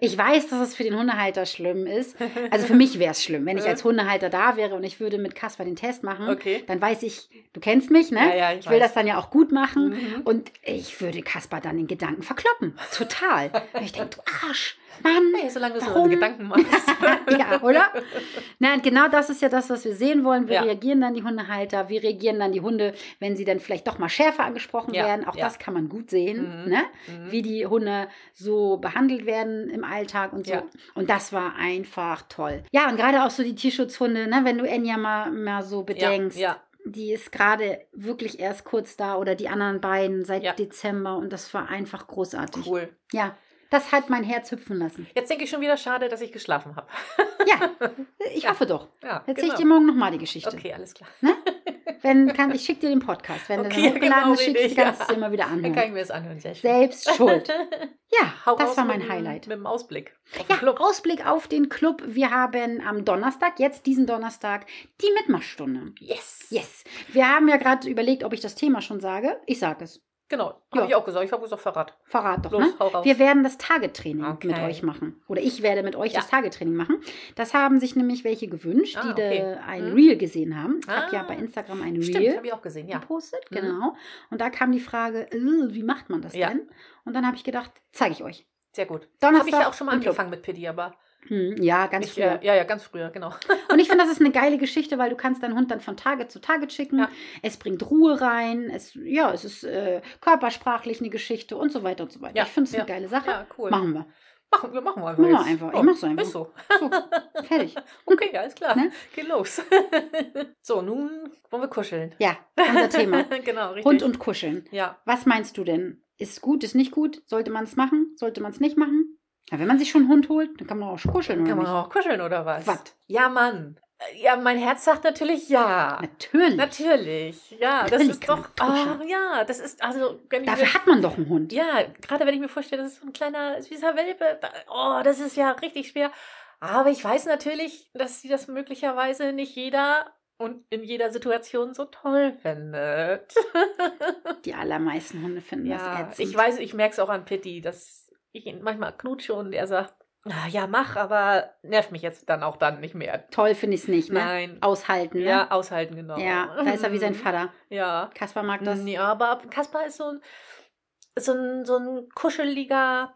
[SPEAKER 1] Ich weiß, dass es für den Hundehalter schlimm ist. Also für mich wäre es schlimm. Wenn ich als Hundehalter da wäre und ich würde mit Kasper den Test machen,
[SPEAKER 2] Okay.
[SPEAKER 1] dann weiß ich, du kennst mich, ne?
[SPEAKER 2] Ja, ja, ich
[SPEAKER 1] will
[SPEAKER 2] weiß.
[SPEAKER 1] das dann ja auch gut machen.
[SPEAKER 2] Mhm.
[SPEAKER 1] Und ich würde Kasper dann in Gedanken verkloppen. Total. Und ich denke, du Arsch, Mann.
[SPEAKER 2] Nee, solange du so? Gedanken machst.
[SPEAKER 1] ja, oder? Und genau das ist ja das, was wir sehen wollen. Wie
[SPEAKER 2] Ja.
[SPEAKER 1] reagieren dann die Hundehalter? Wie reagieren dann die Hunde, wenn sie dann vielleicht doch mal schärfer angesprochen
[SPEAKER 2] Ja,
[SPEAKER 1] werden? Auch
[SPEAKER 2] ja.
[SPEAKER 1] das kann man gut sehen,
[SPEAKER 2] Mhm.
[SPEAKER 1] ne?
[SPEAKER 2] Mhm.
[SPEAKER 1] wie die Hunde so behandelt werden im Alltag und so.
[SPEAKER 2] Ja.
[SPEAKER 1] Und das war einfach toll. Ja, und gerade auch so die Tierschutzhunde, ne? wenn du Enya mal, mal so bedenkst.
[SPEAKER 2] Ja,
[SPEAKER 1] Die ist gerade wirklich erst kurz da oder die anderen beiden seit
[SPEAKER 2] Ja.
[SPEAKER 1] Dezember und das war einfach großartig.
[SPEAKER 2] cool.
[SPEAKER 1] Ja, das hat mein Herz hüpfen lassen.
[SPEAKER 2] Jetzt denke ich schon wieder schade, dass ich geschlafen habe.
[SPEAKER 1] Ja, ich hoffe doch.
[SPEAKER 2] Ja,
[SPEAKER 1] Erzähl ich
[SPEAKER 2] genau.
[SPEAKER 1] dir morgen nochmal die Geschichte.
[SPEAKER 2] Okay, alles klar.
[SPEAKER 1] Wenn, kann, ich schicke dir den Podcast. Wenn
[SPEAKER 2] Okay,
[SPEAKER 1] der dann hochgeladen
[SPEAKER 2] genau,
[SPEAKER 1] ist, schicke ich kannst du
[SPEAKER 2] ja.
[SPEAKER 1] dir immer wieder
[SPEAKER 2] Dann kann
[SPEAKER 1] anhören.
[SPEAKER 2] ich mir das anhören. Sehr schön.
[SPEAKER 1] Selbst schuld. Ja,
[SPEAKER 2] Hau
[SPEAKER 1] das war
[SPEAKER 2] mit
[SPEAKER 1] mein
[SPEAKER 2] dem-
[SPEAKER 1] Highlight.
[SPEAKER 2] Mit dem Ausblick.
[SPEAKER 1] Ja,
[SPEAKER 2] Club.
[SPEAKER 1] Ausblick auf den Club. Wir haben am Donnerstag, jetzt diesen Donnerstag, die Mitmachstunde.
[SPEAKER 2] Yes.
[SPEAKER 1] Yes. Wir haben ja gerade überlegt, ob ich das Thema schon sage. Ich sage es.
[SPEAKER 2] Genau. Habe ich auch gesagt. Ich habe gesagt, Verrat.
[SPEAKER 1] Verrat doch,
[SPEAKER 2] Los,
[SPEAKER 1] ne?
[SPEAKER 2] hau raus.
[SPEAKER 1] Wir werden das Tagetraining
[SPEAKER 2] Okay.
[SPEAKER 1] mit euch machen. Oder ich werde mit euch
[SPEAKER 2] Ja.
[SPEAKER 1] das Tagetraining machen. Das haben sich nämlich welche gewünscht,
[SPEAKER 2] Ah,
[SPEAKER 1] die
[SPEAKER 2] okay.
[SPEAKER 1] da ein
[SPEAKER 2] Mhm.
[SPEAKER 1] Reel gesehen haben. Ich habe
[SPEAKER 2] Ah.
[SPEAKER 1] ja bei Instagram ein
[SPEAKER 2] Stimmt,
[SPEAKER 1] Reel
[SPEAKER 2] habe ich auch gesehen, ja.
[SPEAKER 1] gepostet,
[SPEAKER 2] Mhm.
[SPEAKER 1] genau. Und da kam die Frage, äh, wie macht man das
[SPEAKER 2] Ja.
[SPEAKER 1] denn? Und dann habe ich gedacht, zeige ich euch.
[SPEAKER 2] Sehr gut. Habe
[SPEAKER 1] Donnerstag
[SPEAKER 2] ich ja auch schon mal
[SPEAKER 1] im Club.
[SPEAKER 2] angefangen mit Piddy, aber
[SPEAKER 1] Hm, ja, ganz
[SPEAKER 2] ich,
[SPEAKER 1] früher.
[SPEAKER 2] äh, ja, ja, ganz früher, genau.
[SPEAKER 1] Und ich finde, das ist eine geile Geschichte, weil du kannst deinen Hund dann von Tage zu Tage schicken.
[SPEAKER 2] Ja.
[SPEAKER 1] Es bringt Ruhe rein. Es, ja, es ist äh, körpersprachlich eine Geschichte und so weiter und so weiter.
[SPEAKER 2] Ja,
[SPEAKER 1] Ich finde es
[SPEAKER 2] ja.
[SPEAKER 1] eine geile Sache.
[SPEAKER 2] Ja, cool.
[SPEAKER 1] Machen wir.
[SPEAKER 2] Machen wir, machen wir einfach.
[SPEAKER 1] Machen wir einfach. Ich
[SPEAKER 2] Ja,
[SPEAKER 1] mach's einfach.
[SPEAKER 2] Ist so.
[SPEAKER 1] So, fertig.
[SPEAKER 2] Okay, alles klar.
[SPEAKER 1] Ne?
[SPEAKER 2] Geht los. so, nun wollen wir kuscheln.
[SPEAKER 1] Ja, unser Thema.
[SPEAKER 2] genau, richtig.
[SPEAKER 1] Hund und Kuscheln.
[SPEAKER 2] ja,
[SPEAKER 1] Was meinst du denn? Ist gut, ist nicht gut? Sollte man es machen? Sollte man es nicht machen? Ja, wenn man sich schon einen Hund holt, dann kann man auch kuscheln, oder
[SPEAKER 2] kann man
[SPEAKER 1] nicht?
[SPEAKER 2] auch kuscheln oder was?
[SPEAKER 1] Was?
[SPEAKER 2] Ja, Mann. Ja, mein Herz sagt natürlich ja.
[SPEAKER 1] Natürlich.
[SPEAKER 2] Natürlich, ja,
[SPEAKER 1] Natürlich
[SPEAKER 2] das ist doch, ah, ja, das ist, also, ich mir,
[SPEAKER 1] Dafür hat man doch einen Hund.
[SPEAKER 2] ja, gerade wenn ich mir vorstelle, das ist so ein kleiner, süßer Welpe, oh, das ist ja richtig schwer. Aber ich weiß natürlich, dass sie das möglicherweise nicht jeder und in jeder Situation so toll findet.
[SPEAKER 1] Die allermeisten Hunde finden
[SPEAKER 2] Ja,
[SPEAKER 1] das ätzend.
[SPEAKER 2] ich weiß, ich merke es auch an Pitti, dass ich ihn manchmal knutsche und er sagt, "Ah, ja, mach, aber nervt mich jetzt dann auch dann nicht mehr.
[SPEAKER 1] Toll finde ich es nicht, ne?
[SPEAKER 2] Nein.
[SPEAKER 1] Aushalten, ne?
[SPEAKER 2] Ja, aushalten, genau.
[SPEAKER 1] Ja, da ist er wie sein Vater.
[SPEAKER 2] Ja.
[SPEAKER 1] Kaspar mag das.
[SPEAKER 2] Ja, aber Kaspar ist so ein, so ein, so ein kuscheliger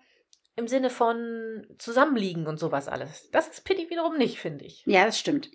[SPEAKER 2] im Sinne von Zusammenliegen und sowas alles. Das ist Pitti wiederum nicht, finde ich.
[SPEAKER 1] Ja, das stimmt.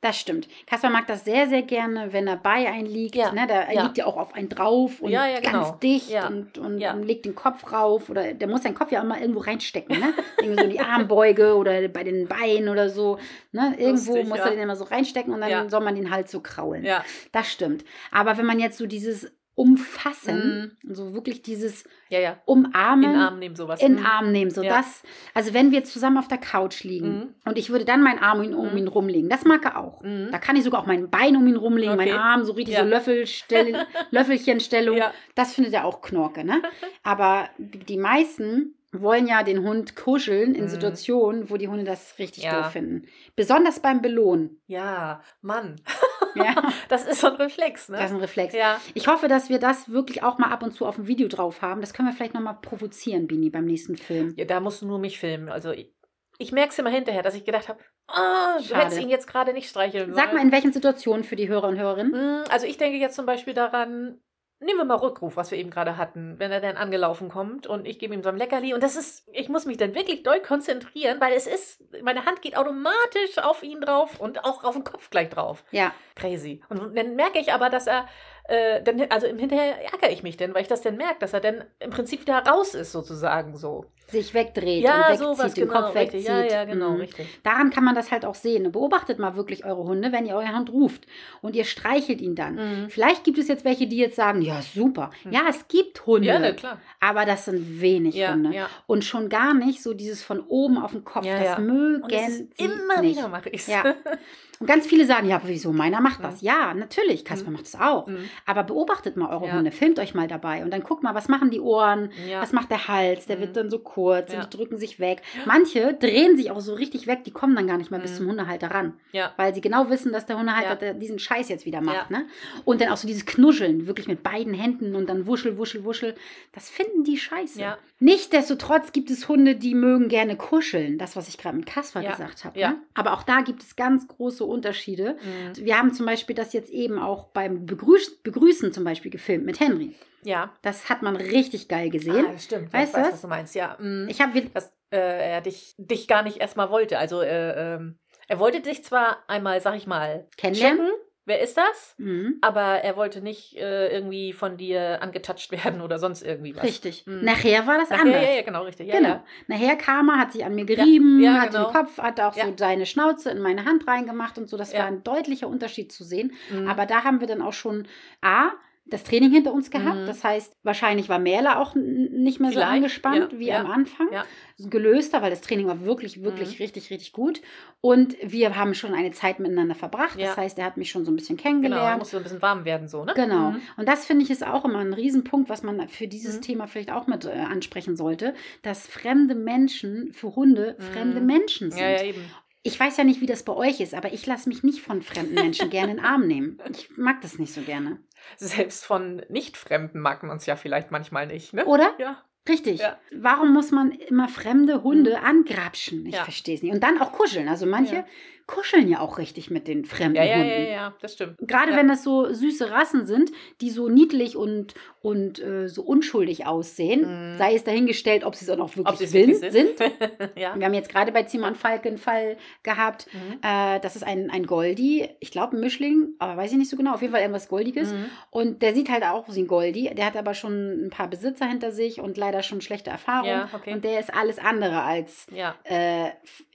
[SPEAKER 1] Das stimmt. Kaspar mag das sehr, sehr gerne, wenn er bei einen liegt.
[SPEAKER 2] Ja,
[SPEAKER 1] Ne? Da
[SPEAKER 2] ja.
[SPEAKER 1] liegt ja auch auf einen drauf und
[SPEAKER 2] Ja, ja,
[SPEAKER 1] ganz
[SPEAKER 2] genau.
[SPEAKER 1] dicht
[SPEAKER 2] Ja,
[SPEAKER 1] und, und, und legt den Kopf rauf. Oder der muss seinen Kopf ja auch mal irgendwo reinstecken. Ne? Irgendwie so in die Armbeuge oder bei den Beinen oder so. Ne? Irgendwo
[SPEAKER 2] Lustig,
[SPEAKER 1] muss er den immer so reinstecken und dann soll man den halt so kraulen.
[SPEAKER 2] Ja.
[SPEAKER 1] Das stimmt. Aber wenn man jetzt so dieses Umfassen, so wirklich dieses
[SPEAKER 2] Ja, ja.
[SPEAKER 1] Umarmen
[SPEAKER 2] In Arm nehmen sowas.
[SPEAKER 1] in
[SPEAKER 2] Mhm.
[SPEAKER 1] Arm nehmen. So
[SPEAKER 2] Ja.
[SPEAKER 1] das, also wenn wir zusammen auf der Couch liegen
[SPEAKER 2] Mhm.
[SPEAKER 1] und ich würde dann meinen Arm um ihn,
[SPEAKER 2] Mhm.
[SPEAKER 1] ihn rumlegen, das mag er auch.
[SPEAKER 2] Mhm.
[SPEAKER 1] Da kann ich sogar auch mein Bein um ihn rumlegen,
[SPEAKER 2] Okay.
[SPEAKER 1] meinen Arm, so richtig so Löffelstell, Löffelchenstellung.
[SPEAKER 2] Ja.
[SPEAKER 1] Das findet er auch Knorke, ne? Aber die meisten wollen ja den Hund kuscheln in
[SPEAKER 2] Mhm.
[SPEAKER 1] Situationen, wo die Hunde das richtig doof finden. Besonders beim Belohnen.
[SPEAKER 2] Ja, Mann.
[SPEAKER 1] Ja,
[SPEAKER 2] Das ist so ein Reflex, ne?
[SPEAKER 1] das ist ein Reflex.
[SPEAKER 2] ja.
[SPEAKER 1] Ich hoffe, dass wir das wirklich auch mal ab und zu auf dem Video drauf haben. Das können wir vielleicht nochmal provozieren, Bini, beim nächsten Film.
[SPEAKER 2] ja, da musst du nur mich filmen. Also ich, ich merke es immer hinterher, dass ich gedacht habe, ah, du
[SPEAKER 1] Schade.
[SPEAKER 2] hättest ihn jetzt gerade nicht streicheln
[SPEAKER 1] Sag mal, in welchen Situationen für die Hörer und Hörerinnen?
[SPEAKER 2] Mm, Also ich denke jetzt zum Beispiel daran, nehmen wir mal Rückruf, was wir eben gerade hatten, wenn er dann angelaufen kommt und ich gebe ihm so ein Leckerli und das ist, ich muss mich dann wirklich doll konzentrieren, weil es ist, meine Hand geht automatisch auf ihn drauf und auch auf den Kopf gleich drauf.
[SPEAKER 1] Ja,
[SPEAKER 2] Crazy. Und dann merke ich aber, dass er, äh, dann, also im Hinterher ärgere ich mich denn, weil ich das dann merke, dass er dann im Prinzip wieder raus ist, sozusagen so.
[SPEAKER 1] sich wegdreht
[SPEAKER 2] Ja,
[SPEAKER 1] und wegzieht,
[SPEAKER 2] sowas,
[SPEAKER 1] den
[SPEAKER 2] genau,
[SPEAKER 1] Kopf wegzieht.
[SPEAKER 2] Ja, ja, genau,
[SPEAKER 1] Mhm.
[SPEAKER 2] richtig.
[SPEAKER 1] Daran kann man das halt auch sehen. Beobachtet mal wirklich eure Hunde, wenn ihr euren Hund ruft und ihr streichelt ihn dann.
[SPEAKER 2] Mhm.
[SPEAKER 1] Vielleicht gibt es jetzt welche, die jetzt sagen, ja, super. Ja, es gibt Hunde,
[SPEAKER 2] Ja, ne, klar.
[SPEAKER 1] aber das sind wenig
[SPEAKER 2] Ja,
[SPEAKER 1] Hunde.
[SPEAKER 2] ja.
[SPEAKER 1] Und schon gar nicht so dieses von oben auf den Kopf.
[SPEAKER 2] Ja,
[SPEAKER 1] das mögen
[SPEAKER 2] Und
[SPEAKER 1] sie
[SPEAKER 2] immer
[SPEAKER 1] nicht.
[SPEAKER 2] wieder mache ich es.
[SPEAKER 1] Ja. Und ganz viele sagen, ja, aber wieso, meiner macht das. Ja, natürlich, Kasper macht das auch.
[SPEAKER 2] Mhm.
[SPEAKER 1] Aber beobachtet mal eure
[SPEAKER 2] Ja.
[SPEAKER 1] Hunde, filmt euch mal dabei und dann guckt mal, was machen die Ohren,
[SPEAKER 2] Ja.
[SPEAKER 1] was macht der Hals, der
[SPEAKER 2] Mhm.
[SPEAKER 1] wird dann so kurz
[SPEAKER 2] Ja.
[SPEAKER 1] und die drücken sich weg. Manche drehen sich auch so richtig weg, die kommen dann gar nicht mehr bis
[SPEAKER 2] Mhm.
[SPEAKER 1] zum Hundehalter ran, weil sie genau wissen, dass der Hundehalter diesen Scheiß jetzt wieder macht. Ne? Und dann auch so dieses Knuscheln, wirklich mit beiden Händen und dann wuschel, wuschel, wuschel, das finden die scheiße. Nichtsdestotrotz gibt es Hunde, die mögen gerne kuscheln, das, was ich gerade mit Kasper gesagt habe. Ne? Aber auch da gibt es ganz große Unterschiede.
[SPEAKER 2] Mhm.
[SPEAKER 1] Wir haben zum Beispiel das jetzt eben auch beim Begrüß Begrüßen zum Beispiel gefilmt mit Henry.
[SPEAKER 2] Ja.
[SPEAKER 1] Das hat man richtig geil gesehen.
[SPEAKER 2] Ah, das stimmt.
[SPEAKER 1] Weißt
[SPEAKER 2] ich weiß,
[SPEAKER 1] du?
[SPEAKER 2] was du meinst, ja. Mhm.
[SPEAKER 1] Ich habe
[SPEAKER 2] dass äh, er dich, dich gar nicht erstmal wollte. Also äh, ähm, er wollte dich zwar einmal, sag ich mal,
[SPEAKER 1] Kennenlernen?
[SPEAKER 2] checken, wer ist das?
[SPEAKER 1] mhm.
[SPEAKER 2] Aber er wollte nicht äh, irgendwie von dir angetatscht werden oder sonst irgendwie was.
[SPEAKER 1] richtig.
[SPEAKER 2] Mhm.
[SPEAKER 1] Nachher war das
[SPEAKER 2] Ach,
[SPEAKER 1] anders.
[SPEAKER 2] Ja, ja, genau, richtig. Ja,
[SPEAKER 1] Genau.
[SPEAKER 2] ja.
[SPEAKER 1] Nachher kam er, hat sich an mir gerieben,
[SPEAKER 2] ja,
[SPEAKER 1] hat
[SPEAKER 2] genau.
[SPEAKER 1] den Kopf, hat auch so seine Schnauze in meine Hand reingemacht und so. Das war ein deutlicher Unterschied zu sehen.
[SPEAKER 2] Mhm.
[SPEAKER 1] Aber da haben wir dann auch schon A, das Training hinter uns gehabt.
[SPEAKER 2] Mhm.
[SPEAKER 1] Das heißt, wahrscheinlich war Merle auch nicht mehr so
[SPEAKER 2] Vielleicht,
[SPEAKER 1] angespannt
[SPEAKER 2] ja,
[SPEAKER 1] wie
[SPEAKER 2] ja,
[SPEAKER 1] am Anfang.
[SPEAKER 2] ja.
[SPEAKER 1] Gelöster, weil das Training war wirklich, wirklich
[SPEAKER 2] Mhm.
[SPEAKER 1] richtig, richtig gut. Und wir haben schon eine Zeit miteinander verbracht. Das heißt, er hat mich schon so ein bisschen
[SPEAKER 2] Genau, er
[SPEAKER 1] kennengelernt.
[SPEAKER 2] musste ein bisschen warm werden, so, ne?
[SPEAKER 1] Genau.
[SPEAKER 2] Mhm.
[SPEAKER 1] Und das finde ich ist auch immer ein Riesenpunkt, was man für dieses
[SPEAKER 2] Mhm.
[SPEAKER 1] Thema vielleicht auch mit äh, ansprechen sollte, dass fremde Menschen für Hunde
[SPEAKER 2] Mhm.
[SPEAKER 1] fremde Menschen sind.
[SPEAKER 2] Ja, ja, eben.
[SPEAKER 1] Ich weiß ja nicht, wie das bei euch ist, aber ich lasse mich nicht von fremden Menschen gerne in den Arm nehmen. Ich mag das nicht so gerne.
[SPEAKER 2] Selbst von Nicht-Fremden mag man es ja vielleicht manchmal nicht, ne?
[SPEAKER 1] Oder?
[SPEAKER 2] Ja.
[SPEAKER 1] Richtig.
[SPEAKER 2] Ja.
[SPEAKER 1] Warum muss man immer fremde Hunde angrapschen? Ich
[SPEAKER 2] Ja.
[SPEAKER 1] verstehe es nicht. Und dann auch kuscheln. Also manche. Kuscheln ja auch richtig mit den fremden
[SPEAKER 2] Ja, ja,
[SPEAKER 1] Hunden.
[SPEAKER 2] ja, ja, das stimmt.
[SPEAKER 1] Gerade
[SPEAKER 2] ja.
[SPEAKER 1] wenn das so süße Rassen sind, die so niedlich und, und äh, so unschuldig aussehen,
[SPEAKER 2] Mhm.
[SPEAKER 1] sei es dahingestellt, ob sie es auch noch wirklich will-
[SPEAKER 2] wirklich
[SPEAKER 1] sind.
[SPEAKER 2] ja.
[SPEAKER 1] Wir haben jetzt gerade bei Simon Falk einen Fall gehabt.
[SPEAKER 2] Mhm.
[SPEAKER 1] Äh, das ist ein, ein Goldie, ich glaube ein Mischling, aber weiß ich nicht so genau. Auf jeden Fall irgendwas Goldiges.
[SPEAKER 2] Mhm.
[SPEAKER 1] Und der sieht halt auch aus wie ein Goldie. Der hat aber schon ein paar Besitzer hinter sich und leider schon schlechte Erfahrungen.
[SPEAKER 2] Ja, okay.
[SPEAKER 1] Und der ist alles andere als
[SPEAKER 2] Ja.
[SPEAKER 1] äh,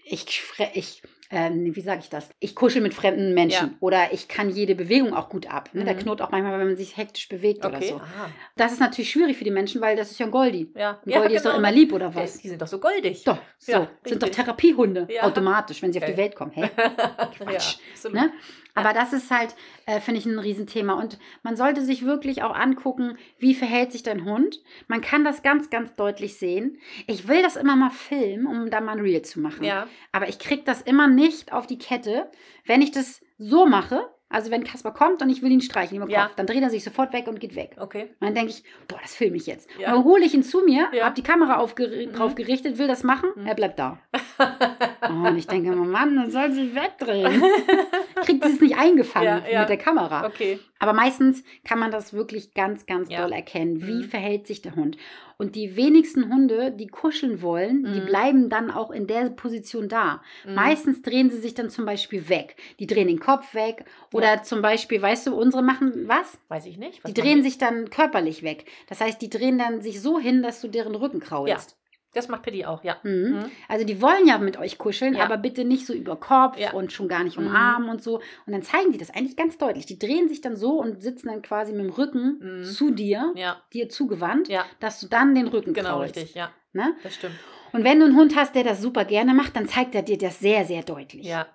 [SPEAKER 1] ich, ich ähm, wie sage ich das? Ich kuschel mit fremden Menschen
[SPEAKER 2] Ja.
[SPEAKER 1] oder ich kann jede Bewegung auch gut ab. Ne?
[SPEAKER 2] Mhm.
[SPEAKER 1] knurrt auch manchmal, wenn man sich hektisch bewegt oder
[SPEAKER 2] Okay.
[SPEAKER 1] so.
[SPEAKER 2] Ah,
[SPEAKER 1] Das ist natürlich schwierig für die Menschen, weil das ist ja ein Goldie.
[SPEAKER 2] ja.
[SPEAKER 1] Ein Goldie ist doch immer lieb oder was?
[SPEAKER 2] Die sind doch so goldig.
[SPEAKER 1] Doch, so.
[SPEAKER 2] Ja,
[SPEAKER 1] sind doch. Therapiehunde
[SPEAKER 2] Ja.
[SPEAKER 1] automatisch, wenn sie auf die
[SPEAKER 2] Okay.
[SPEAKER 1] Welt kommen. Hey?
[SPEAKER 2] ja,
[SPEAKER 1] Quatsch. Ne? Aber das ist halt, äh, finde ich, ein Riesenthema. Und man sollte sich wirklich auch angucken, wie verhält sich dein Hund. Man kann das ganz, ganz deutlich sehen. Ich will das immer mal filmen, um da mal ein Reel zu machen.
[SPEAKER 2] Ja,
[SPEAKER 1] Aber ich kriege das immer nicht auf die Kette. Wenn ich das so mache, also wenn Kasper kommt und ich will ihn streicheln über den
[SPEAKER 2] Ja.
[SPEAKER 1] Kopf, dann dreht er sich sofort weg und geht weg.
[SPEAKER 2] okay.
[SPEAKER 1] Und dann denke ich, boah, das filme ich jetzt.
[SPEAKER 2] Ja.
[SPEAKER 1] Und dann hole ich ihn zu mir,
[SPEAKER 2] Ja.
[SPEAKER 1] habe die Kamera aufger
[SPEAKER 2] Mhm.
[SPEAKER 1] drauf gerichtet, will das machen,
[SPEAKER 2] Mhm.
[SPEAKER 1] er bleibt da. Oh, und ich denke immer, Mann, dann soll sie wegdrehen. Kriegt sie es nicht eingefangen
[SPEAKER 2] Ja, ja.
[SPEAKER 1] mit der Kamera.
[SPEAKER 2] okay.
[SPEAKER 1] Aber meistens kann man das wirklich ganz, ganz
[SPEAKER 2] Ja.
[SPEAKER 1] doll erkennen. Wie
[SPEAKER 2] Mhm.
[SPEAKER 1] verhält sich der Hund? Und die wenigsten Hunde, die kuscheln wollen, die
[SPEAKER 2] Mhm.
[SPEAKER 1] bleiben dann auch in der Position da.
[SPEAKER 2] Mhm.
[SPEAKER 1] Meistens drehen sie sich dann zum Beispiel weg. Die drehen den Kopf weg. Oder zum Beispiel, weißt du, unsere machen was?
[SPEAKER 2] Weiß ich nicht. Was
[SPEAKER 1] Die drehen sich dann körperlich weg. Das heißt, die drehen dann sich so hin, dass du deren Rücken kraulst.
[SPEAKER 2] Das macht Pitti auch, ja.
[SPEAKER 1] Mhm.
[SPEAKER 2] Mhm.
[SPEAKER 1] Also die wollen ja mit euch kuscheln,
[SPEAKER 2] Ja.
[SPEAKER 1] aber bitte nicht so über Kopf
[SPEAKER 2] Ja.
[SPEAKER 1] und schon gar nicht
[SPEAKER 2] Mhm.
[SPEAKER 1] umarmen und so. Und dann zeigen die das eigentlich ganz deutlich. Die drehen sich dann so und sitzen dann quasi mit dem Rücken
[SPEAKER 2] Mhm.
[SPEAKER 1] zu dir,
[SPEAKER 2] Ja,
[SPEAKER 1] dir zugewandt,
[SPEAKER 2] ja,
[SPEAKER 1] dass du dann den Rücken
[SPEAKER 2] genau
[SPEAKER 1] kraulst.
[SPEAKER 2] richtig, ja.
[SPEAKER 1] Ne?
[SPEAKER 2] Das stimmt.
[SPEAKER 1] Und wenn du einen Hund hast, der das super gerne macht, dann zeigt er dir das sehr, sehr deutlich.
[SPEAKER 2] Ja.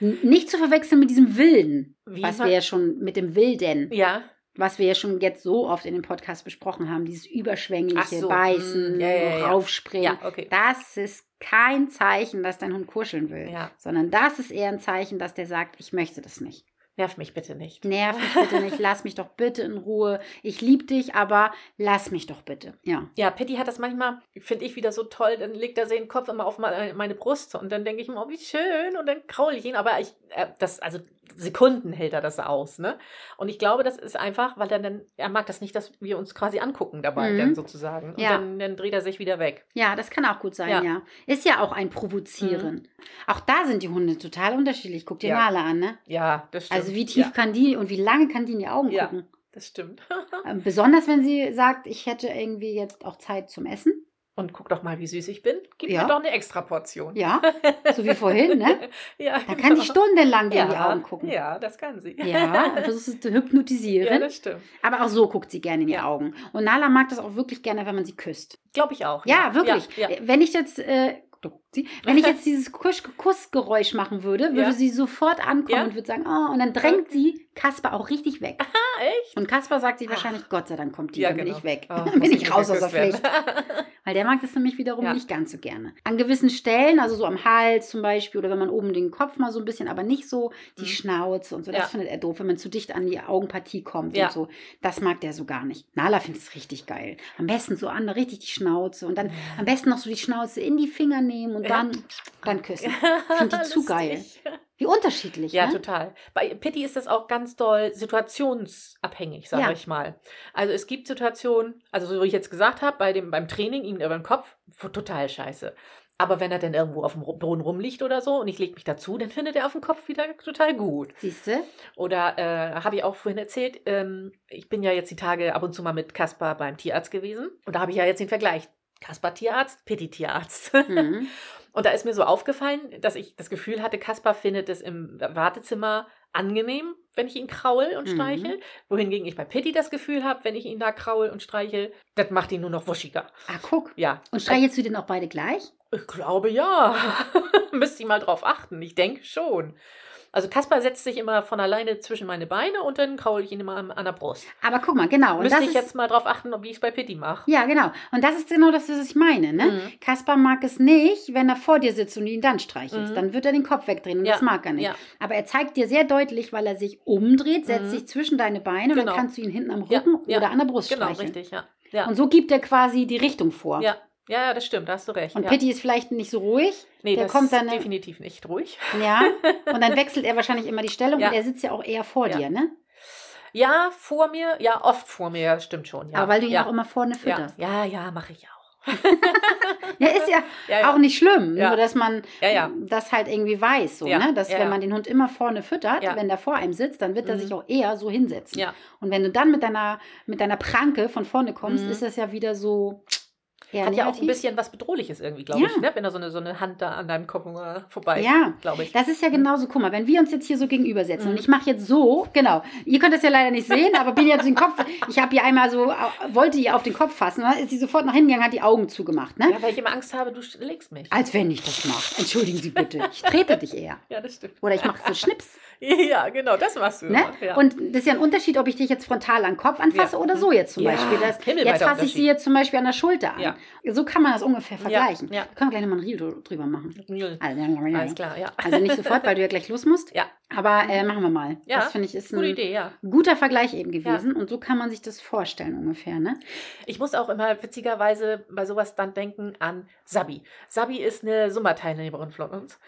[SPEAKER 1] Nicht zu verwechseln mit diesem Wilden,
[SPEAKER 2] Wie
[SPEAKER 1] was wir ja schon mit dem Wilden,
[SPEAKER 2] Ja,
[SPEAKER 1] was wir ja schon jetzt so oft in dem Podcast besprochen haben, dieses überschwängliche
[SPEAKER 2] so,
[SPEAKER 1] Beißen,
[SPEAKER 2] mm, ja, ja, ja.
[SPEAKER 1] Raufspringen.
[SPEAKER 2] okay.
[SPEAKER 1] Das ist kein Zeichen, dass dein Hund kuscheln will, sondern das ist eher ein Zeichen, dass der sagt, ich möchte das nicht.
[SPEAKER 2] Nerv mich bitte nicht.
[SPEAKER 1] Nerv mich bitte nicht, lass mich doch bitte in Ruhe. Ich liebe dich, aber lass mich doch bitte. Ja.
[SPEAKER 2] Ja, Pitti hat das manchmal, finde ich wieder so toll, dann legt er den Kopf immer auf meine, Brust und dann denke ich immer, oh, wie schön und dann kraul ich ihn, aber ich, das, also Sekunden hält er das aus, ne? Und ich glaube, das ist einfach, weil er dann, er mag das nicht, dass wir uns quasi angucken dabei,
[SPEAKER 1] Mhm.
[SPEAKER 2] dann sozusagen. Und
[SPEAKER 1] Ja.
[SPEAKER 2] dann, dann dreht er sich wieder weg.
[SPEAKER 1] Ja, das kann auch gut sein, ja.
[SPEAKER 2] Ja. Mhm.
[SPEAKER 1] Ist ja auch ein Provozieren. Auch da sind die Hunde total unterschiedlich. Guck dir
[SPEAKER 2] Ja.
[SPEAKER 1] Nala an, ne?
[SPEAKER 2] Ja, das stimmt.
[SPEAKER 1] Also wie tief
[SPEAKER 2] Ja,
[SPEAKER 1] kann die und wie lange kann die in die Augen
[SPEAKER 2] Ja.
[SPEAKER 1] gucken?
[SPEAKER 2] das stimmt.
[SPEAKER 1] Ähm, Besonders wenn sie sagt, ich hätte irgendwie jetzt auch Zeit zum Essen.
[SPEAKER 2] Und guck doch mal, wie süß ich bin. Gib
[SPEAKER 1] Ja.
[SPEAKER 2] mir doch eine extra Portion.
[SPEAKER 1] Ja, so wie vorhin, ne?
[SPEAKER 2] ja
[SPEAKER 1] Da kann die stundenlang
[SPEAKER 2] ja,
[SPEAKER 1] in die Augen gucken.
[SPEAKER 2] Ja, das kann sie.
[SPEAKER 1] Ja, und versuchst zu
[SPEAKER 2] ja
[SPEAKER 1] hypnotisieren.
[SPEAKER 2] das stimmt.
[SPEAKER 1] aber auch so guckt sie gerne in die
[SPEAKER 2] Ja.
[SPEAKER 1] Augen. Und Nala mag das auch wirklich gerne, wenn man sie küsst.
[SPEAKER 2] Glaube ich auch.
[SPEAKER 1] Ja, wirklich. Wenn ich jetzt, äh, wenn ich jetzt dieses Kuss Kussgeräusch machen würde, würde
[SPEAKER 2] Ja.
[SPEAKER 1] sie sofort ankommen
[SPEAKER 2] Ja.
[SPEAKER 1] und würde sagen, oh, und dann drängt sie Kasper auch richtig weg.
[SPEAKER 2] Ah, echt?
[SPEAKER 1] Und Kasper sagt sich wahrscheinlich, Gott sei Dank kommt die,
[SPEAKER 2] Ja,
[SPEAKER 1] dann bin
[SPEAKER 2] genau.
[SPEAKER 1] ich weg.
[SPEAKER 2] Oh,
[SPEAKER 1] bin ich raus aus der Pflicht. Weil der mag das nämlich wiederum
[SPEAKER 2] Ja.
[SPEAKER 1] nicht ganz so gerne. An gewissen Stellen, also so am Hals zum Beispiel, oder wenn man oben den Kopf mal so ein bisschen, aber nicht so die
[SPEAKER 2] Mhm.
[SPEAKER 1] Schnauze und so, das
[SPEAKER 2] Ja.
[SPEAKER 1] findet er doof, wenn man zu dicht an die Augenpartie kommt
[SPEAKER 2] Ja.
[SPEAKER 1] und so. Das mag der so gar nicht. Nala findet es richtig geil. Am besten so an, richtig die Schnauze und dann am besten noch so die Schnauze in die Finger nehmen und dann, dann küssen. Find die zu geil. Wie unterschiedlich,
[SPEAKER 2] Ja,
[SPEAKER 1] ne?
[SPEAKER 2] total. Bei Pitti ist das auch ganz doll situationsabhängig, sage
[SPEAKER 1] Ja.
[SPEAKER 2] ich mal. Also es gibt Situationen, also so wie ich jetzt gesagt habe, bei dem, beim Training, ihm über den Kopf, total scheiße. Aber wenn er dann irgendwo auf dem Boden rumliegt oder so und ich lege mich dazu, dann findet er auf dem Kopf wieder total gut.
[SPEAKER 1] Siehst du?
[SPEAKER 2] Oder äh, habe ich auch vorhin erzählt, ähm, ich bin ja jetzt die Tage ab und zu mal mit Kaspar beim Tierarzt gewesen. Und da habe ich ja jetzt den Vergleich. Kaspar Tierarzt, Pitti Tierarzt.
[SPEAKER 1] Mhm.
[SPEAKER 2] Und da ist mir so aufgefallen, dass ich das Gefühl hatte, Kaspar findet es im Wartezimmer angenehm, wenn ich ihn kraul und
[SPEAKER 1] Mhm.
[SPEAKER 2] streichel. Wohingegen ich bei Pitti das Gefühl habe, wenn ich ihn da kraul und streichel, das macht ihn nur noch wuschiger.
[SPEAKER 1] Ah, guck.
[SPEAKER 2] Ja.
[SPEAKER 1] Und streichelst du den auch beide gleich?
[SPEAKER 2] Ich glaube ja. Müsste ich mal drauf achten. Ich denke schon. Also Kaspar setzt sich immer von alleine zwischen meine Beine und dann kraul ich ihn immer an, an der Brust.
[SPEAKER 1] Aber guck mal, genau. Und
[SPEAKER 2] Müsste ich
[SPEAKER 1] ist,
[SPEAKER 2] jetzt mal drauf achten, wie ich es bei Pitti mache.
[SPEAKER 1] Ja, genau. Und das ist genau das, was ich meine. Ne?
[SPEAKER 2] Mhm.
[SPEAKER 1] Kaspar mag es nicht, wenn er vor dir sitzt und ihn dann streichelst.
[SPEAKER 2] Mhm.
[SPEAKER 1] Dann wird er den Kopf wegdrehen und
[SPEAKER 2] Ja,
[SPEAKER 1] das mag er nicht.
[SPEAKER 2] ja.
[SPEAKER 1] Aber er zeigt dir sehr deutlich, weil er sich umdreht, setzt
[SPEAKER 2] Mhm.
[SPEAKER 1] sich zwischen deine Beine und
[SPEAKER 2] Genau.
[SPEAKER 1] dann kannst du ihn hinten am Rücken
[SPEAKER 2] ja.
[SPEAKER 1] oder an der Brust
[SPEAKER 2] Genau,
[SPEAKER 1] streicheln.
[SPEAKER 2] richtig, ja. Ja.
[SPEAKER 1] Und so gibt er quasi die Richtung vor.
[SPEAKER 2] ja. Ja, ja, das stimmt, da hast du recht.
[SPEAKER 1] Und
[SPEAKER 2] ja.
[SPEAKER 1] Pitti ist vielleicht nicht so ruhig.
[SPEAKER 2] nee,
[SPEAKER 1] der
[SPEAKER 2] das
[SPEAKER 1] kommt dann-
[SPEAKER 2] definitiv nicht ruhig.
[SPEAKER 1] Ja. und dann wechselt er wahrscheinlich immer die Stellung
[SPEAKER 2] Ja.
[SPEAKER 1] und er sitzt ja auch eher vor
[SPEAKER 2] Ja.
[SPEAKER 1] dir, ne?
[SPEAKER 2] Ja, vor mir, ja, oft vor mir, das stimmt schon. Ja.
[SPEAKER 1] Aber weil du ihn
[SPEAKER 2] ja.
[SPEAKER 1] auch immer vorne
[SPEAKER 2] ja.
[SPEAKER 1] fütterst.
[SPEAKER 2] ja, ja, mache ich auch.
[SPEAKER 1] Ja, ist ja,
[SPEAKER 2] Ja, ja.
[SPEAKER 1] auch nicht schlimm,
[SPEAKER 2] Ja.
[SPEAKER 1] nur dass man
[SPEAKER 2] Ja, ja.
[SPEAKER 1] das halt irgendwie weiß, so,
[SPEAKER 2] Ja,
[SPEAKER 1] ne? Dass
[SPEAKER 2] ja,
[SPEAKER 1] wenn
[SPEAKER 2] ja.
[SPEAKER 1] man den Hund immer vorne füttert,
[SPEAKER 2] Ja.
[SPEAKER 1] wenn der vor einem sitzt, dann wird er
[SPEAKER 2] Mhm.
[SPEAKER 1] sich auch eher so hinsetzen.
[SPEAKER 2] Ja.
[SPEAKER 1] Und wenn du dann mit deiner mit deiner Pranke von vorne kommst,
[SPEAKER 2] Mhm.
[SPEAKER 1] ist das ja wieder so eher
[SPEAKER 2] Hat ja auch ein
[SPEAKER 1] negativ.
[SPEAKER 2] bisschen was Bedrohliches irgendwie, glaube
[SPEAKER 1] Ja.
[SPEAKER 2] ich, ne? wenn da so eine, so eine Hand da an deinem Kopf äh, vorbei,
[SPEAKER 1] Ja,
[SPEAKER 2] glaube ich.
[SPEAKER 1] Das ist ja genauso, guck mal, wenn wir uns jetzt hier so gegenübersetzen
[SPEAKER 2] Mhm.
[SPEAKER 1] und ich mache jetzt so, genau, ihr könnt das ja leider nicht sehen, aber bin jetzt den Kopf, ich habe ihr einmal so, wollte ihr auf den Kopf fassen, dann ist sie sofort nach hinten gegangen, hat die Augen zugemacht, ne?
[SPEAKER 2] Ja, weil ich immer Angst habe, du legst mich.
[SPEAKER 1] Als wenn ich das mache. Entschuldigen Sie bitte, ich trete dich eher.
[SPEAKER 2] Ja, das stimmt.
[SPEAKER 1] Oder ich mache so Schnips,
[SPEAKER 2] Ja, genau, das machst du.
[SPEAKER 1] ne?
[SPEAKER 2] Ja.
[SPEAKER 1] Und das ist ja ein Unterschied, ob ich dich jetzt frontal an den Kopf anfasse
[SPEAKER 2] Ja.
[SPEAKER 1] oder so jetzt zum
[SPEAKER 2] Ja,
[SPEAKER 1] Beispiel. Das, jetzt fasse ich sie jetzt zum Beispiel an der Schulter an. So kann man das ungefähr vergleichen.
[SPEAKER 2] ja.
[SPEAKER 1] Wir können gleich nochmal ein Reel drü- drüber machen. Also,
[SPEAKER 2] Alles klar, ja.
[SPEAKER 1] also nicht sofort, weil du ja gleich los musst.
[SPEAKER 2] Ja.
[SPEAKER 1] Aber äh, machen wir mal.
[SPEAKER 2] Ja,
[SPEAKER 1] Das finde ich ist
[SPEAKER 2] Gute
[SPEAKER 1] ein
[SPEAKER 2] Idee, ja.
[SPEAKER 1] guter Vergleich eben gewesen. Und so kann man sich das vorstellen ungefähr, ne?
[SPEAKER 2] Ich muss auch immer witzigerweise bei sowas dann denken an Sabi. Sabi ist eine Summerteilnehmerin von uns.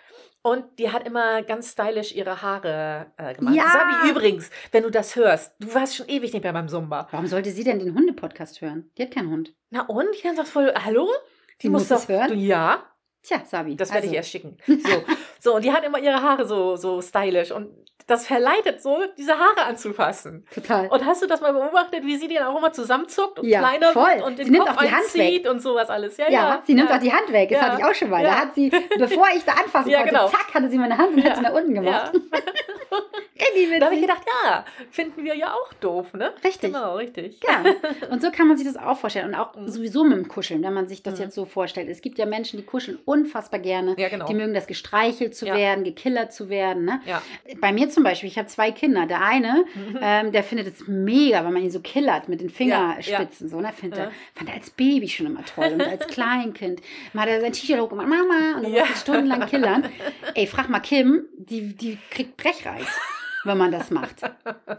[SPEAKER 2] Und die hat immer ganz stylisch ihre Haare äh, gemacht.
[SPEAKER 1] Ja.
[SPEAKER 2] Sabi übrigens, wenn du das hörst, du warst schon ewig nicht mehr beim Zumba.
[SPEAKER 1] Warum sollte sie denn den Hunde-Podcast hören? Die hat keinen Hund.
[SPEAKER 2] Na und? Ich kann das voll. Hallo?
[SPEAKER 1] Sie muss es hören?
[SPEAKER 2] Du, ja,
[SPEAKER 1] Tja, Sabi.
[SPEAKER 2] das werde
[SPEAKER 1] also,
[SPEAKER 2] ich erst schicken. So. so, und die hat immer ihre Haare so, so stylisch. Und das verleitet so, diese Haare anzufassen.
[SPEAKER 1] Total.
[SPEAKER 2] Und hast du das mal beobachtet, wie sie den auch immer zusammenzuckt und
[SPEAKER 1] Ja,
[SPEAKER 2] kleiner
[SPEAKER 1] voll.
[SPEAKER 2] und
[SPEAKER 1] Sie
[SPEAKER 2] den
[SPEAKER 1] nimmt
[SPEAKER 2] Kopf
[SPEAKER 1] auch die Hand
[SPEAKER 2] einzieht und sowas alles? Ja,
[SPEAKER 1] ja,
[SPEAKER 2] ja.
[SPEAKER 1] sie nimmt auch die Hand weg. Das
[SPEAKER 2] Ja.
[SPEAKER 1] hatte ich auch schon mal. Da hat sie, bevor ich da anfassen
[SPEAKER 2] Ja,
[SPEAKER 1] konnte,
[SPEAKER 2] genau.
[SPEAKER 1] zack, hatte sie meine Hand und hat sie nach unten gemacht.
[SPEAKER 2] Da habe ich gedacht, ja, finden wir ja auch doof, ne?
[SPEAKER 1] Richtig.
[SPEAKER 2] Genau, richtig.
[SPEAKER 1] Ja, und so kann man sich das auch vorstellen. Und auch
[SPEAKER 2] Mhm.
[SPEAKER 1] sowieso mit dem Kuscheln, wenn man sich das
[SPEAKER 2] Mhm.
[SPEAKER 1] jetzt so vorstellt. Es gibt ja Menschen, die kuscheln unfassbar gerne.
[SPEAKER 2] Ja, genau.
[SPEAKER 1] Die mögen das gestreichelt zu
[SPEAKER 2] Ja.
[SPEAKER 1] werden, gekillert zu werden. Ne?
[SPEAKER 2] Ja.
[SPEAKER 1] Bei mir zum Beispiel, ich habe zwei Kinder. Der eine, ähm, der findet es mega, wenn man ihn so killert mit den Fingerspitzen. So, ne? Findet er, fand er als Baby schon immer toll und als Kleinkind. Mal hat er sein T-Shirt hochgemacht, Mama, und dann
[SPEAKER 2] Ja.
[SPEAKER 1] stundenlang killern. Ey, frag mal Kim, die, die kriegt Brechreiz. Wenn man das macht.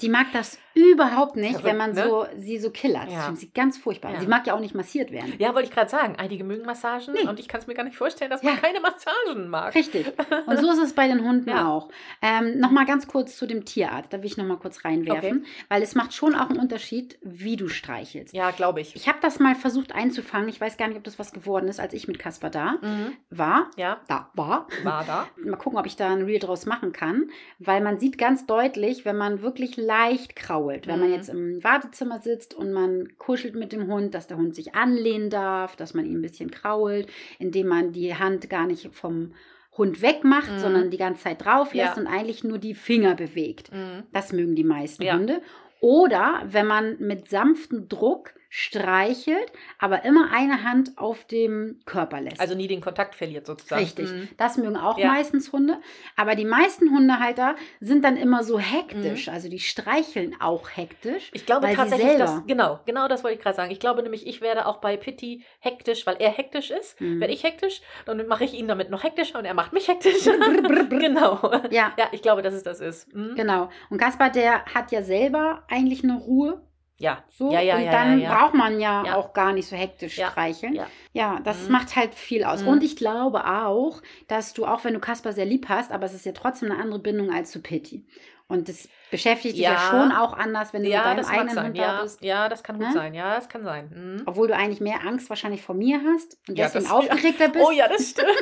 [SPEAKER 1] Die mag das überhaupt nicht,
[SPEAKER 2] Verrückt,
[SPEAKER 1] wenn man
[SPEAKER 2] ne?
[SPEAKER 1] so, sie so killert. Das
[SPEAKER 2] Ja.
[SPEAKER 1] findet sie ganz furchtbar.
[SPEAKER 2] Ja.
[SPEAKER 1] Sie mag ja auch nicht massiert werden.
[SPEAKER 2] Ja, wollte ich gerade sagen. Einige mögen Massagen
[SPEAKER 1] Nee.
[SPEAKER 2] und ich kann es mir gar nicht vorstellen, dass
[SPEAKER 1] Ja.
[SPEAKER 2] man keine Massagen mag.
[SPEAKER 1] Richtig. Und so ist es bei den Hunden auch. Ähm, Nochmal ganz kurz zu dem Tierarzt. Da will ich nochmal kurz reinwerfen, weil es macht schon auch einen Unterschied, wie du streichelst.
[SPEAKER 2] Ja, glaube ich.
[SPEAKER 1] Ich habe das mal versucht einzufangen. Ich weiß gar nicht, ob das was geworden ist, als ich mit Kasper da
[SPEAKER 2] Mhm.
[SPEAKER 1] war.
[SPEAKER 2] Ja,
[SPEAKER 1] Da war.
[SPEAKER 2] war da.
[SPEAKER 1] Mal gucken, ob ich da ein Reel draus machen kann, weil man sieht ganz deutlich, wenn man wirklich leicht krault, wenn man
[SPEAKER 2] Mhm.
[SPEAKER 1] jetzt im Wartezimmer sitzt und man kuschelt mit dem Hund, dass der Hund sich anlehnen darf, dass man ihn ein bisschen krault, indem man die Hand gar nicht vom Hund wegmacht,
[SPEAKER 2] Mhm.
[SPEAKER 1] sondern die ganze Zeit drauf lässt
[SPEAKER 2] Ja.
[SPEAKER 1] und eigentlich nur die Finger bewegt.
[SPEAKER 2] Mhm.
[SPEAKER 1] Das mögen die meisten
[SPEAKER 2] Ja.
[SPEAKER 1] Hunde. Oder wenn man mit sanftem Druck streichelt, aber immer eine Hand auf dem Körper lässt.
[SPEAKER 2] Also nie den Kontakt verliert sozusagen.
[SPEAKER 1] Richtig.
[SPEAKER 2] Mhm.
[SPEAKER 1] Das mögen auch
[SPEAKER 2] Ja.
[SPEAKER 1] meistens Hunde. Aber die meisten Hundehalter sind dann immer so hektisch.
[SPEAKER 2] Mhm.
[SPEAKER 1] Also die streicheln auch hektisch.
[SPEAKER 2] Ich glaube tatsächlich, dass, genau, genau das wollte ich gerade sagen. Ich glaube nämlich, ich werde auch bei Pitti hektisch, weil er hektisch ist.
[SPEAKER 1] Mhm.
[SPEAKER 2] Werde ich hektisch, dann mache ich ihn damit noch hektischer und er macht mich hektisch. genau.
[SPEAKER 1] Ja,
[SPEAKER 2] Ja, ich glaube, dass es das ist. Mhm.
[SPEAKER 1] genau. Und Kaspar, der hat ja selber eigentlich eine Ruhe.
[SPEAKER 2] Ja.
[SPEAKER 1] So.
[SPEAKER 2] Ja, ja,
[SPEAKER 1] und
[SPEAKER 2] ja,
[SPEAKER 1] dann braucht man ja,
[SPEAKER 2] Ja.
[SPEAKER 1] auch gar nicht so hektisch streicheln.
[SPEAKER 2] ja.
[SPEAKER 1] Ja, das
[SPEAKER 2] Mhm.
[SPEAKER 1] macht halt viel aus.
[SPEAKER 2] Mhm.
[SPEAKER 1] Und ich glaube auch, dass du, auch wenn du Kaspar sehr lieb hast, aber es ist ja trotzdem eine andere Bindung als zu Pitti. Und das beschäftigt dich ja, schon auch anders, wenn du mit
[SPEAKER 2] Ja,
[SPEAKER 1] deinem
[SPEAKER 2] das mag
[SPEAKER 1] eigenen
[SPEAKER 2] sein.
[SPEAKER 1] Hund da bist.
[SPEAKER 2] ja, das kann gut
[SPEAKER 1] Ne?
[SPEAKER 2] sein. Ja, das kann sein. Mhm.
[SPEAKER 1] Obwohl du eigentlich mehr Angst wahrscheinlich vor mir hast und
[SPEAKER 2] Ja,
[SPEAKER 1] deswegen
[SPEAKER 2] das-
[SPEAKER 1] aufgeregter bist.
[SPEAKER 2] Oh ja, das stimmt.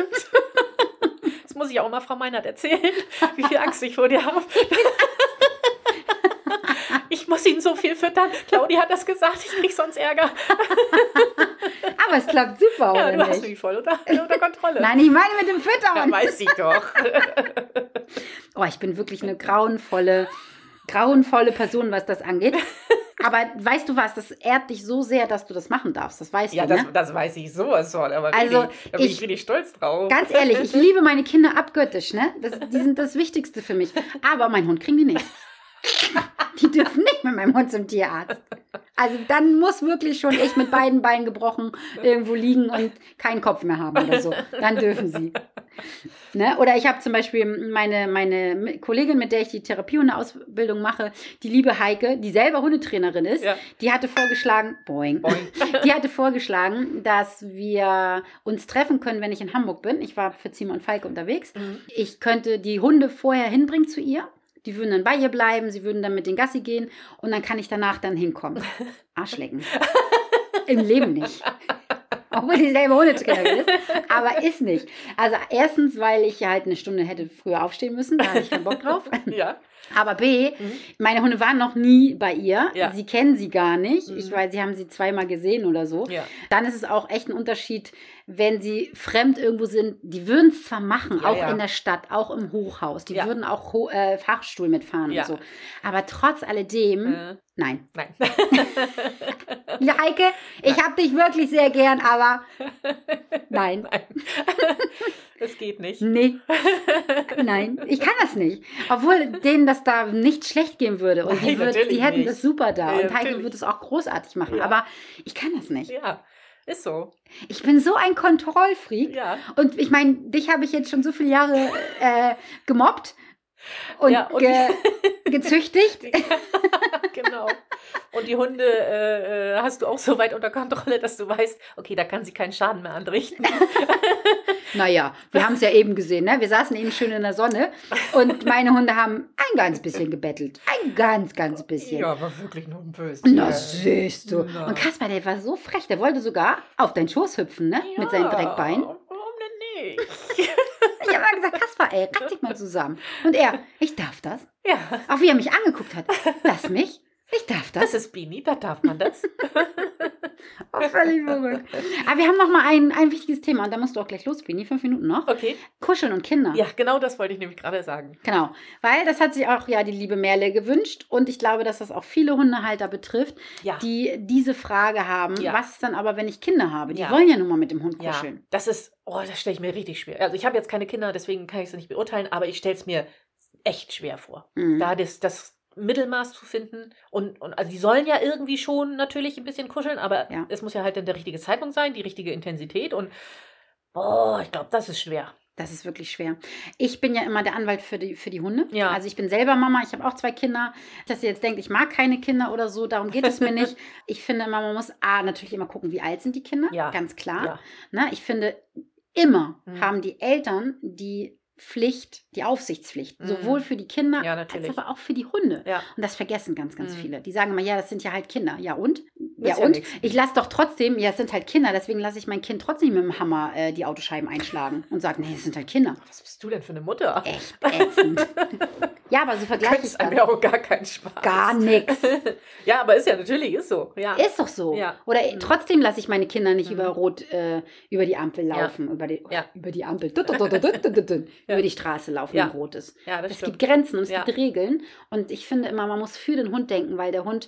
[SPEAKER 2] Das muss ich auch mal Frau Meinert erzählen, wie viel Angst ich vor dir habe. Ich muss ihn so viel füttern. Claudia hat das gesagt, ich krieg sonst Ärger.
[SPEAKER 1] Aber es klappt super,
[SPEAKER 2] Ja,
[SPEAKER 1] oder
[SPEAKER 2] du hast
[SPEAKER 1] nicht?
[SPEAKER 2] mich voll unter, unter Kontrolle.
[SPEAKER 1] Nein, ich meine mit dem
[SPEAKER 2] ja,
[SPEAKER 1] Füttern.
[SPEAKER 2] weiß ich doch.
[SPEAKER 1] Oh, ich bin wirklich eine grauenvolle, grauenvolle Person, was das angeht. Aber weißt du was, das ehrt dich so sehr, dass du das machen darfst. Das weißt
[SPEAKER 2] Ja,
[SPEAKER 1] du,
[SPEAKER 2] das,
[SPEAKER 1] ne?
[SPEAKER 2] das weiß ich sowas von. Aber
[SPEAKER 1] Also,
[SPEAKER 2] really, da bin ich,
[SPEAKER 1] ich-
[SPEAKER 2] richtig stolz drauf.
[SPEAKER 1] Ganz ehrlich, ich liebe meine Kinder abgöttisch, ne? Das, die sind das Wichtigste für mich. Aber mein Hund kriegen die nicht. Die dürfen nicht mit meinem Hund zum Tierarzt. Also dann muss wirklich schon ich mit beiden Beinen gebrochen irgendwo liegen und keinen Kopf mehr haben oder so. Dann dürfen sie. Ne? Oder ich habe zum Beispiel meine, meine Kollegin, mit der ich die Therapiehundeausbildung mache, die liebe Heike, die selber Hundetrainerin ist,
[SPEAKER 2] Ja.
[SPEAKER 1] die hatte vorgeschlagen, boing,
[SPEAKER 2] Boing.
[SPEAKER 1] die hatte vorgeschlagen, dass wir uns treffen können, wenn ich in Hamburg bin. Ich war für Zima und Falke unterwegs.
[SPEAKER 2] Mhm.
[SPEAKER 1] Ich könnte die Hunde vorher hinbringen zu ihr. Die würden dann bei ihr bleiben, sie würden dann mit den Gassi gehen und dann kann ich danach dann hinkommen. Arschlecken. Im Leben nicht. Obwohl sie selber Hundetrainerin ist. Aber ist nicht. Also erstens, weil ich halt eine Stunde hätte früher aufstehen müssen. Da habe ich keinen Bock drauf.
[SPEAKER 2] Ja.
[SPEAKER 1] Aber B,
[SPEAKER 2] Mhm.
[SPEAKER 1] meine Hunde waren noch nie bei ihr.
[SPEAKER 2] Ja.
[SPEAKER 1] Sie kennen sie gar nicht.
[SPEAKER 2] Mhm.
[SPEAKER 1] Ich weiß, sie haben sie zweimal gesehen oder so.
[SPEAKER 2] Ja.
[SPEAKER 1] Dann ist es auch echt ein Unterschied, wenn sie fremd irgendwo sind. Die würden es zwar machen,
[SPEAKER 2] Ja,
[SPEAKER 1] auch
[SPEAKER 2] ja.
[SPEAKER 1] in der Stadt, auch im Hochhaus. Die
[SPEAKER 2] Ja.
[SPEAKER 1] würden auch Ho äh, Fahrstuhl mitfahren und so. Aber trotz alledem,
[SPEAKER 2] Äh,
[SPEAKER 1] nein.
[SPEAKER 2] nein.
[SPEAKER 1] Ja, Heike, ich hab dich wirklich sehr gern, aber nein.
[SPEAKER 2] nein. das geht nicht.
[SPEAKER 1] Nee, nein, ich kann das nicht. Obwohl denen das da nicht schlecht gehen würde. Und die,
[SPEAKER 2] Nein,
[SPEAKER 1] würd,
[SPEAKER 2] natürlich
[SPEAKER 1] die hätten
[SPEAKER 2] nicht.
[SPEAKER 1] das super da. Und Heike würde es auch großartig machen. Aber ich kann das nicht.
[SPEAKER 2] Ja, ist so.
[SPEAKER 1] Ich bin so ein Kontrollfreak.
[SPEAKER 2] Ja.
[SPEAKER 1] Und ich meine, dich habe ich jetzt schon so viele Jahre äh, gemobbt und,
[SPEAKER 2] Ja, und-
[SPEAKER 1] ge gezüchtigt.
[SPEAKER 2] genau. Und die Hunde äh, äh, hast du auch so weit unter Kontrolle, dass du weißt, okay, da kann sie keinen Schaden mehr anrichten.
[SPEAKER 1] Naja, wir haben es ja eben gesehen, ne? Wir saßen eben schön in der Sonne und meine Hunde haben ein ganz bisschen gebettelt. Ein ganz, ganz bisschen.
[SPEAKER 2] aber wirklich nur ein Böse.
[SPEAKER 1] Na, siehst du.
[SPEAKER 2] Na.
[SPEAKER 1] Und Kaspar, der war so frech, der wollte sogar auf deinen Schoß hüpfen, ne? Mit seinen Dreckbeinen.
[SPEAKER 2] Warum denn nicht?
[SPEAKER 1] Ich habe mal gesagt, Kaspar, ey, reiß dich mal zusammen. Und er, ich darf das.
[SPEAKER 2] ja,
[SPEAKER 1] Auch wie er mich angeguckt hat. Lass mich. Ich darf das.
[SPEAKER 2] das ist Bini, da darf man das.
[SPEAKER 1] Oh, völlig verrückt. Aber wir haben noch mal ein, ein wichtiges Thema und da musst du auch gleich los, Bini. Fünf Minuten noch.
[SPEAKER 2] Okay,
[SPEAKER 1] Kuscheln und Kinder.
[SPEAKER 2] ja, genau das wollte ich nämlich gerade sagen.
[SPEAKER 1] Genau, weil das hat sich auch ja die liebe Merle gewünscht und ich glaube, dass das auch viele Hundehalter betrifft,
[SPEAKER 2] Ja.
[SPEAKER 1] die diese Frage haben,
[SPEAKER 2] Ja.
[SPEAKER 1] was ist dann aber, wenn ich Kinder habe? Die
[SPEAKER 2] Ja.
[SPEAKER 1] wollen ja nun mal mit dem Hund
[SPEAKER 2] Ja,
[SPEAKER 1] kuscheln.
[SPEAKER 2] das ist, oh, das stelle ich mir richtig schwer. Also ich habe jetzt keine Kinder, deswegen kann ich es nicht beurteilen, aber ich stelle es mir echt schwer vor.
[SPEAKER 1] Mhm.
[SPEAKER 2] Da das, das Mittelmaß zu finden und, und also die sollen ja irgendwie schon natürlich ein bisschen kuscheln, aber
[SPEAKER 1] Ja.
[SPEAKER 2] es muss ja halt dann der richtige Zeitpunkt sein, die richtige Intensität und boah, ich glaube, das ist schwer.
[SPEAKER 1] Das ist wirklich schwer. Ich bin ja immer der Anwalt für die, für die Hunde.
[SPEAKER 2] Ja.
[SPEAKER 1] Also ich bin selber Mama, ich habe auch zwei Kinder. Dass ihr jetzt denkt, ich mag keine Kinder oder so, darum geht es mir nicht. Ich finde immer, man muss A, natürlich immer gucken, wie alt sind die Kinder.
[SPEAKER 2] Ja.
[SPEAKER 1] Ganz klar.
[SPEAKER 2] Ja.
[SPEAKER 1] Ne? Ich finde, immer
[SPEAKER 2] Mhm.
[SPEAKER 1] haben die Eltern die Pflicht, die Aufsichtspflicht,
[SPEAKER 2] Mhm.
[SPEAKER 1] sowohl für die Kinder
[SPEAKER 2] Ja,
[SPEAKER 1] als aber auch für die Hunde.
[SPEAKER 2] Ja.
[SPEAKER 1] Und das vergessen ganz, ganz
[SPEAKER 2] Mhm.
[SPEAKER 1] viele. Die sagen immer, ja, das sind ja halt Kinder. Ja und? Ja,
[SPEAKER 2] Ist ja
[SPEAKER 1] und?
[SPEAKER 2] nix.
[SPEAKER 1] ich lasse doch trotzdem, ja, es sind halt Kinder, deswegen lasse ich mein Kind trotzdem mit dem Hammer äh, die Autoscheiben einschlagen und sage, nee, es sind halt Kinder.
[SPEAKER 2] Was bist du denn für eine Mutter?
[SPEAKER 1] Echt ätzend. ja, aber so vergleiche ich das.
[SPEAKER 2] ja auch gar keinen Spaß.
[SPEAKER 1] Gar nichts.
[SPEAKER 2] Ja, aber ist ja natürlich, ist so. Ja.
[SPEAKER 1] Ist doch so.
[SPEAKER 2] Ja.
[SPEAKER 1] Oder
[SPEAKER 2] Mhm.
[SPEAKER 1] trotzdem lasse ich meine Kinder nicht
[SPEAKER 2] Mhm.
[SPEAKER 1] über Rot, äh, über die Ampel
[SPEAKER 2] Ja.
[SPEAKER 1] laufen, über, die,
[SPEAKER 2] Ja.
[SPEAKER 1] über die Ampel,
[SPEAKER 2] Ja.
[SPEAKER 1] über die Straße laufen, wenn Rot ist.
[SPEAKER 2] ja, das
[SPEAKER 1] Es
[SPEAKER 2] stimmt.
[SPEAKER 1] gibt Grenzen und es gibt Regeln. Und ich finde immer, man muss für den Hund denken, weil der Hund,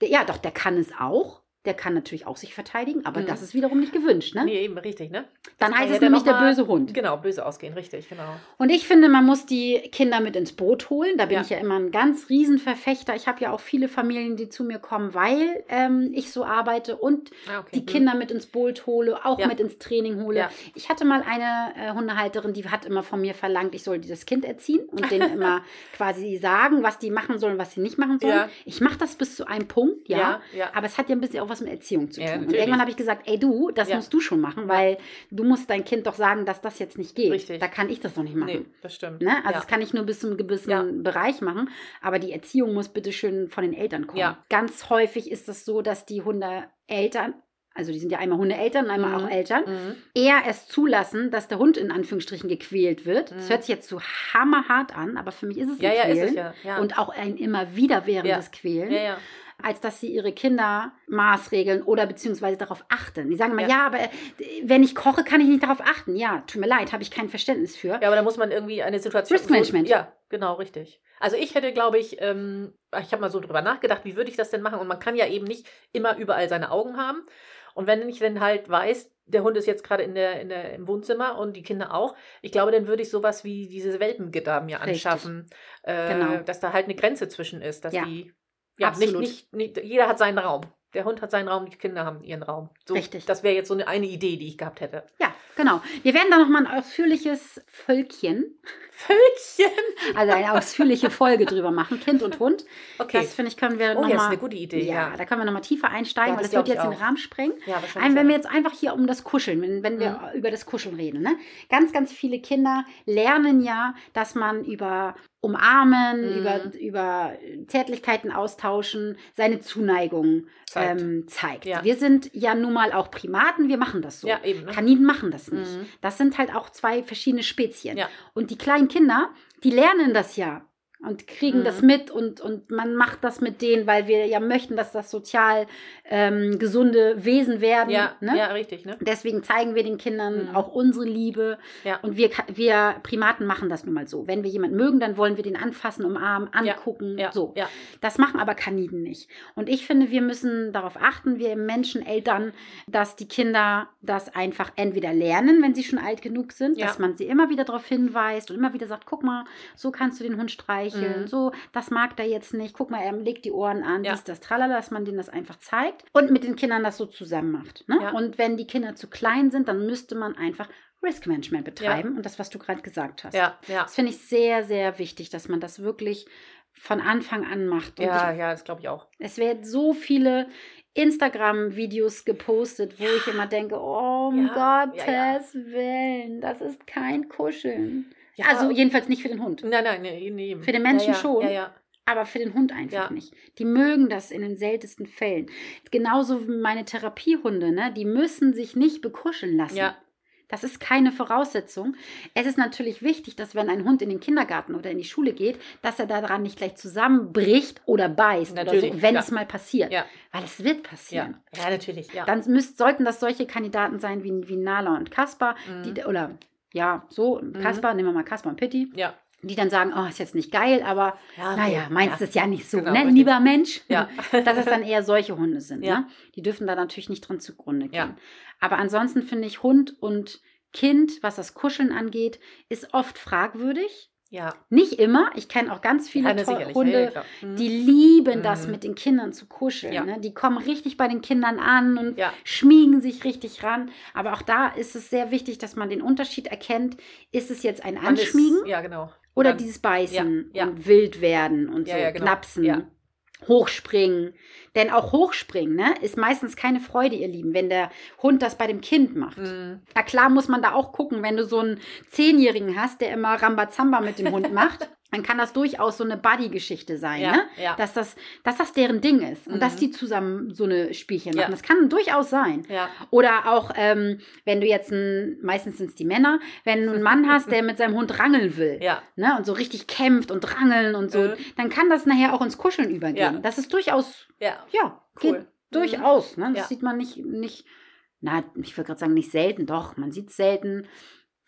[SPEAKER 1] der, ja doch, der kann es auch. Der kann natürlich auch sich verteidigen, aber
[SPEAKER 2] Mhm.
[SPEAKER 1] das ist wiederum nicht gewünscht. Ne?
[SPEAKER 2] Nee, eben richtig, ne?
[SPEAKER 1] Dann heißt es nämlich der böse Hund.
[SPEAKER 2] Genau, böse ausgehen, richtig, genau.
[SPEAKER 1] Und ich finde, man muss die Kinder mit ins Boot holen. Da bin
[SPEAKER 2] Ja.
[SPEAKER 1] ich ja immer ein ganz Riesenverfechter. Ich habe ja auch viele Familien, die zu mir kommen, weil ähm, ich so arbeite und
[SPEAKER 2] Ah, okay.
[SPEAKER 1] die
[SPEAKER 2] Hm.
[SPEAKER 1] Kinder mit ins Boot hole, auch
[SPEAKER 2] Ja.
[SPEAKER 1] mit ins Training hole.
[SPEAKER 2] Ja.
[SPEAKER 1] Ich hatte mal eine äh, Hundehalterin, die hat immer von mir verlangt, ich soll dieses Kind erziehen und denen immer quasi sagen, was die machen sollen, was sie nicht machen sollen. Ich mache das bis zu einem Punkt, ja. Aber es hat ja ein bisschen auch was mit Erziehung zu
[SPEAKER 2] Ja,
[SPEAKER 1] tun. und
[SPEAKER 2] natürlich.
[SPEAKER 1] irgendwann habe ich gesagt, ey du, das
[SPEAKER 2] Ja.
[SPEAKER 1] musst du schon machen, weil du musst dein Kind doch sagen, dass das jetzt nicht geht.
[SPEAKER 2] Richtig.
[SPEAKER 1] Da kann ich das doch nicht machen.
[SPEAKER 2] Nee, das stimmt.
[SPEAKER 1] Ne? Also
[SPEAKER 2] ja.
[SPEAKER 1] das kann ich nur bis zu einem gewissen
[SPEAKER 2] Ja.
[SPEAKER 1] Bereich machen, aber die Erziehung muss bitte schön von den Eltern kommen.
[SPEAKER 2] Ja.
[SPEAKER 1] Ganz häufig ist es so, dass die Hundeeltern, also die sind ja einmal Hundeeltern und einmal
[SPEAKER 2] Mhm.
[SPEAKER 1] auch Eltern,
[SPEAKER 2] Mhm.
[SPEAKER 1] eher es zulassen, dass der Hund in Anführungsstrichen gequält wird. Das
[SPEAKER 2] Mhm.
[SPEAKER 1] hört sich jetzt so hammerhart an, aber für mich ist es
[SPEAKER 2] Ja,
[SPEAKER 1] ein
[SPEAKER 2] ja, ist
[SPEAKER 1] Quälen
[SPEAKER 2] es ja. ja.
[SPEAKER 1] und auch ein immer wiederwährendes Quälen
[SPEAKER 2] ja, ja.
[SPEAKER 1] Als dass sie ihre Kinder maßregeln oder beziehungsweise darauf achten. Die sagen immer, ja,
[SPEAKER 2] Ja.
[SPEAKER 1] aber äh, wenn ich koche, kann ich nicht darauf achten. Ja, tut mir leid, habe ich kein Verständnis für.
[SPEAKER 2] Ja, aber da muss man irgendwie eine Situation.
[SPEAKER 1] Risk Management.
[SPEAKER 2] So, ja, genau, richtig. Also ich hätte, glaube ich, ähm, ich habe mal so drüber nachgedacht, wie würde ich das denn machen? Und man kann ja eben nicht immer überall seine Augen haben. Und wenn ich dann halt weiß, der Hund ist jetzt gerade in der, in der, im Wohnzimmer und die Kinder auch, ich glaube, dann würde ich sowas wie diese Welpengitter mir anschaffen. Äh,
[SPEAKER 1] Genau.
[SPEAKER 2] Dass da halt eine Grenze zwischen ist, dass
[SPEAKER 1] Ja.
[SPEAKER 2] die. Ja, nicht,
[SPEAKER 1] Absolut.
[SPEAKER 2] nicht, nicht, jeder hat seinen Raum. Der Hund hat seinen Raum, die Kinder haben ihren Raum. So,
[SPEAKER 1] Richtig.
[SPEAKER 2] Das wäre jetzt so eine, eine Idee, die ich gehabt hätte.
[SPEAKER 1] Ja, genau. Wir werden da nochmal ein ausführliches Völkchen,
[SPEAKER 2] Völkchen!
[SPEAKER 1] also eine ausführliche Folge drüber machen, Kind und Hund.
[SPEAKER 2] Okay.
[SPEAKER 1] Das finde ich, können wir
[SPEAKER 2] oh, ja, ist
[SPEAKER 1] nochmal.
[SPEAKER 2] eine gute Idee.
[SPEAKER 1] Ja,
[SPEAKER 2] Ja,
[SPEAKER 1] da können wir nochmal tiefer einsteigen,
[SPEAKER 2] Ja,
[SPEAKER 1] weil
[SPEAKER 2] das
[SPEAKER 1] das wird jetzt den. Rahmen sprengen.
[SPEAKER 2] ja wahrscheinlich.
[SPEAKER 1] Ein, wenn wir jetzt einfach hier um das Kuscheln, wenn, wenn wir
[SPEAKER 2] Mhm.
[SPEAKER 1] über das Kuscheln reden. Ne? Ganz, ganz viele Kinder lernen ja, dass man über Umarmen,
[SPEAKER 2] Mhm.
[SPEAKER 1] über, über Zärtlichkeiten austauschen, seine Zuneigung
[SPEAKER 2] Zeigt.
[SPEAKER 1] ähm, zeigt.
[SPEAKER 2] Ja.
[SPEAKER 1] Wir sind ja nun mal auch Primaten, wir machen das so.
[SPEAKER 2] Ja, eben. Ne?
[SPEAKER 1] Kaninen machen das nicht.
[SPEAKER 2] Mhm.
[SPEAKER 1] Das sind halt auch zwei verschiedene Spezien.
[SPEAKER 2] Ja.
[SPEAKER 1] Und die kleinen Kinder, die lernen das ja. Und kriegen
[SPEAKER 2] Mhm.
[SPEAKER 1] das mit und, und man macht das mit denen, weil wir ja möchten, dass das sozial ähm, gesunde Wesen werden.
[SPEAKER 2] Ja,
[SPEAKER 1] ne?
[SPEAKER 2] ja, richtig, ne?
[SPEAKER 1] Deswegen zeigen wir den Kindern
[SPEAKER 2] Mhm.
[SPEAKER 1] auch unsere Liebe.
[SPEAKER 2] Ja.
[SPEAKER 1] Und wir, wir Primaten machen das nun mal so. Wenn wir jemanden mögen, dann wollen wir den anfassen, umarmen, angucken.
[SPEAKER 2] Ja,
[SPEAKER 1] So.
[SPEAKER 2] ja.
[SPEAKER 1] Das machen aber Kaniden nicht. Und ich finde, wir müssen darauf achten, wir Menschen, Eltern, dass die Kinder das einfach entweder lernen, wenn sie schon alt genug sind,
[SPEAKER 2] Ja.
[SPEAKER 1] dass man sie immer wieder darauf hinweist und immer wieder sagt, guck mal, so kannst du den Hund streicheln,
[SPEAKER 2] Mhm.
[SPEAKER 1] so, das mag der jetzt nicht, guck mal, er legt die Ohren an,
[SPEAKER 2] Ja.
[SPEAKER 1] dies, das, tralala, dass man denen das einfach zeigt und mit den Kindern das so zusammen macht. Ne?
[SPEAKER 2] Ja.
[SPEAKER 1] Und wenn die Kinder zu klein sind, dann müsste man einfach Risk Management betreiben und das, was du gerade gesagt hast.
[SPEAKER 2] Ja, ja.
[SPEAKER 1] Das finde ich sehr, sehr wichtig, dass man das wirklich von Anfang an macht. Und
[SPEAKER 2] Ja,
[SPEAKER 1] ich,
[SPEAKER 2] ja, das glaube ich auch.
[SPEAKER 1] es werden so viele Instagram-Videos gepostet, wo ich immer denke, oh um
[SPEAKER 2] Ja,
[SPEAKER 1] Gottes
[SPEAKER 2] ja, ja.
[SPEAKER 1] Willen, das ist kein Kuscheln.
[SPEAKER 2] Ja,
[SPEAKER 1] also jedenfalls nicht für den Hund.
[SPEAKER 2] Nein, nein, nee, nee.
[SPEAKER 1] Für den Menschen
[SPEAKER 2] ja, ja,
[SPEAKER 1] schon.
[SPEAKER 2] Ja.
[SPEAKER 1] Aber für den Hund einfach nicht. Die mögen das in den seltensten Fällen. Genauso wie meine Therapiehunde, ne? Die müssen sich nicht bekuscheln lassen.
[SPEAKER 2] Ja.
[SPEAKER 1] Das ist keine Voraussetzung. Es ist natürlich wichtig, dass wenn ein Hund in den Kindergarten oder in die Schule geht, dass er daran nicht gleich zusammenbricht oder beißt oder
[SPEAKER 2] Natürlich,
[SPEAKER 1] so, wenn
[SPEAKER 2] ja.
[SPEAKER 1] es mal passiert.
[SPEAKER 2] Ja.
[SPEAKER 1] Weil es wird passieren.
[SPEAKER 2] ja, natürlich. Ja.
[SPEAKER 1] Dann müsst, sollten das solche Kandidaten sein wie, wie Nala und Kaspar,
[SPEAKER 2] Mhm.
[SPEAKER 1] die, oder ja, so, Kaspar, nehmen wir mal Kaspar und Pitti,
[SPEAKER 2] ja.
[SPEAKER 1] die dann sagen, oh, ist jetzt nicht geil, aber
[SPEAKER 2] Ja,
[SPEAKER 1] naja, meinst du
[SPEAKER 2] ja.
[SPEAKER 1] es ja nicht so,
[SPEAKER 2] Genau,
[SPEAKER 1] ne, lieber Mensch?
[SPEAKER 2] Ja.
[SPEAKER 1] Dass es dann eher solche Hunde sind.
[SPEAKER 2] Ja.
[SPEAKER 1] Ne? Die dürfen da natürlich nicht drin zugrunde gehen. Aber ansonsten finde ich Hund und Kind, was das Kuscheln angeht, ist oft fragwürdig.
[SPEAKER 2] Ja.
[SPEAKER 1] Nicht immer. Ich kenne auch ganz viele
[SPEAKER 2] sicherlich.
[SPEAKER 1] Hunde,
[SPEAKER 2] Ja, ja. Mhm.
[SPEAKER 1] die lieben das,
[SPEAKER 2] Mhm.
[SPEAKER 1] mit den Kindern zu kuscheln.
[SPEAKER 2] Ja.
[SPEAKER 1] Ne? Die kommen richtig bei den Kindern an und
[SPEAKER 2] Ja.
[SPEAKER 1] schmiegen sich richtig ran. Aber auch da ist es sehr wichtig, dass man den Unterschied erkennt. Ist es jetzt ein
[SPEAKER 2] Man ist-
[SPEAKER 1] Anschmiegen
[SPEAKER 2] Ja, genau.
[SPEAKER 1] oder
[SPEAKER 2] Dann-
[SPEAKER 1] dieses Beißen
[SPEAKER 2] Ja, ja.
[SPEAKER 1] und wild werden und
[SPEAKER 2] Ja,
[SPEAKER 1] so
[SPEAKER 2] ja, genau.
[SPEAKER 1] knapsen? Hochspringen. Denn auch Hochspringen ne, ist meistens keine Freude, ihr Lieben, wenn der Hund das bei dem Kind macht.
[SPEAKER 2] Mhm.
[SPEAKER 1] Na klar muss man da auch gucken, wenn du so einen Zehnjährigen hast, der immer Rambazamba mit dem Hund macht, dann kann das durchaus so eine Buddy-Geschichte sein,
[SPEAKER 2] Ja,
[SPEAKER 1] ne?
[SPEAKER 2] ja.
[SPEAKER 1] Dass, das, dass das deren Ding ist und
[SPEAKER 2] Mhm.
[SPEAKER 1] dass die zusammen so eine Spielchen machen.
[SPEAKER 2] Ja.
[SPEAKER 1] Das kann durchaus sein. Oder auch, ähm, wenn du jetzt ein, meistens sind es die Männer, wenn du einen Mann hast, der mit seinem Hund rangeln will
[SPEAKER 2] Ja.
[SPEAKER 1] ne, und so richtig kämpft und rangeln und so,
[SPEAKER 2] Mhm.
[SPEAKER 1] dann kann das nachher auch ins Kuscheln übergehen. Das ist durchaus,
[SPEAKER 2] Ja.
[SPEAKER 1] ja,
[SPEAKER 2] Cool.
[SPEAKER 1] geht durchaus. Ne? Das sieht man nicht, nicht, na, ich würde gerade sagen, nicht selten, doch, man sieht es selten.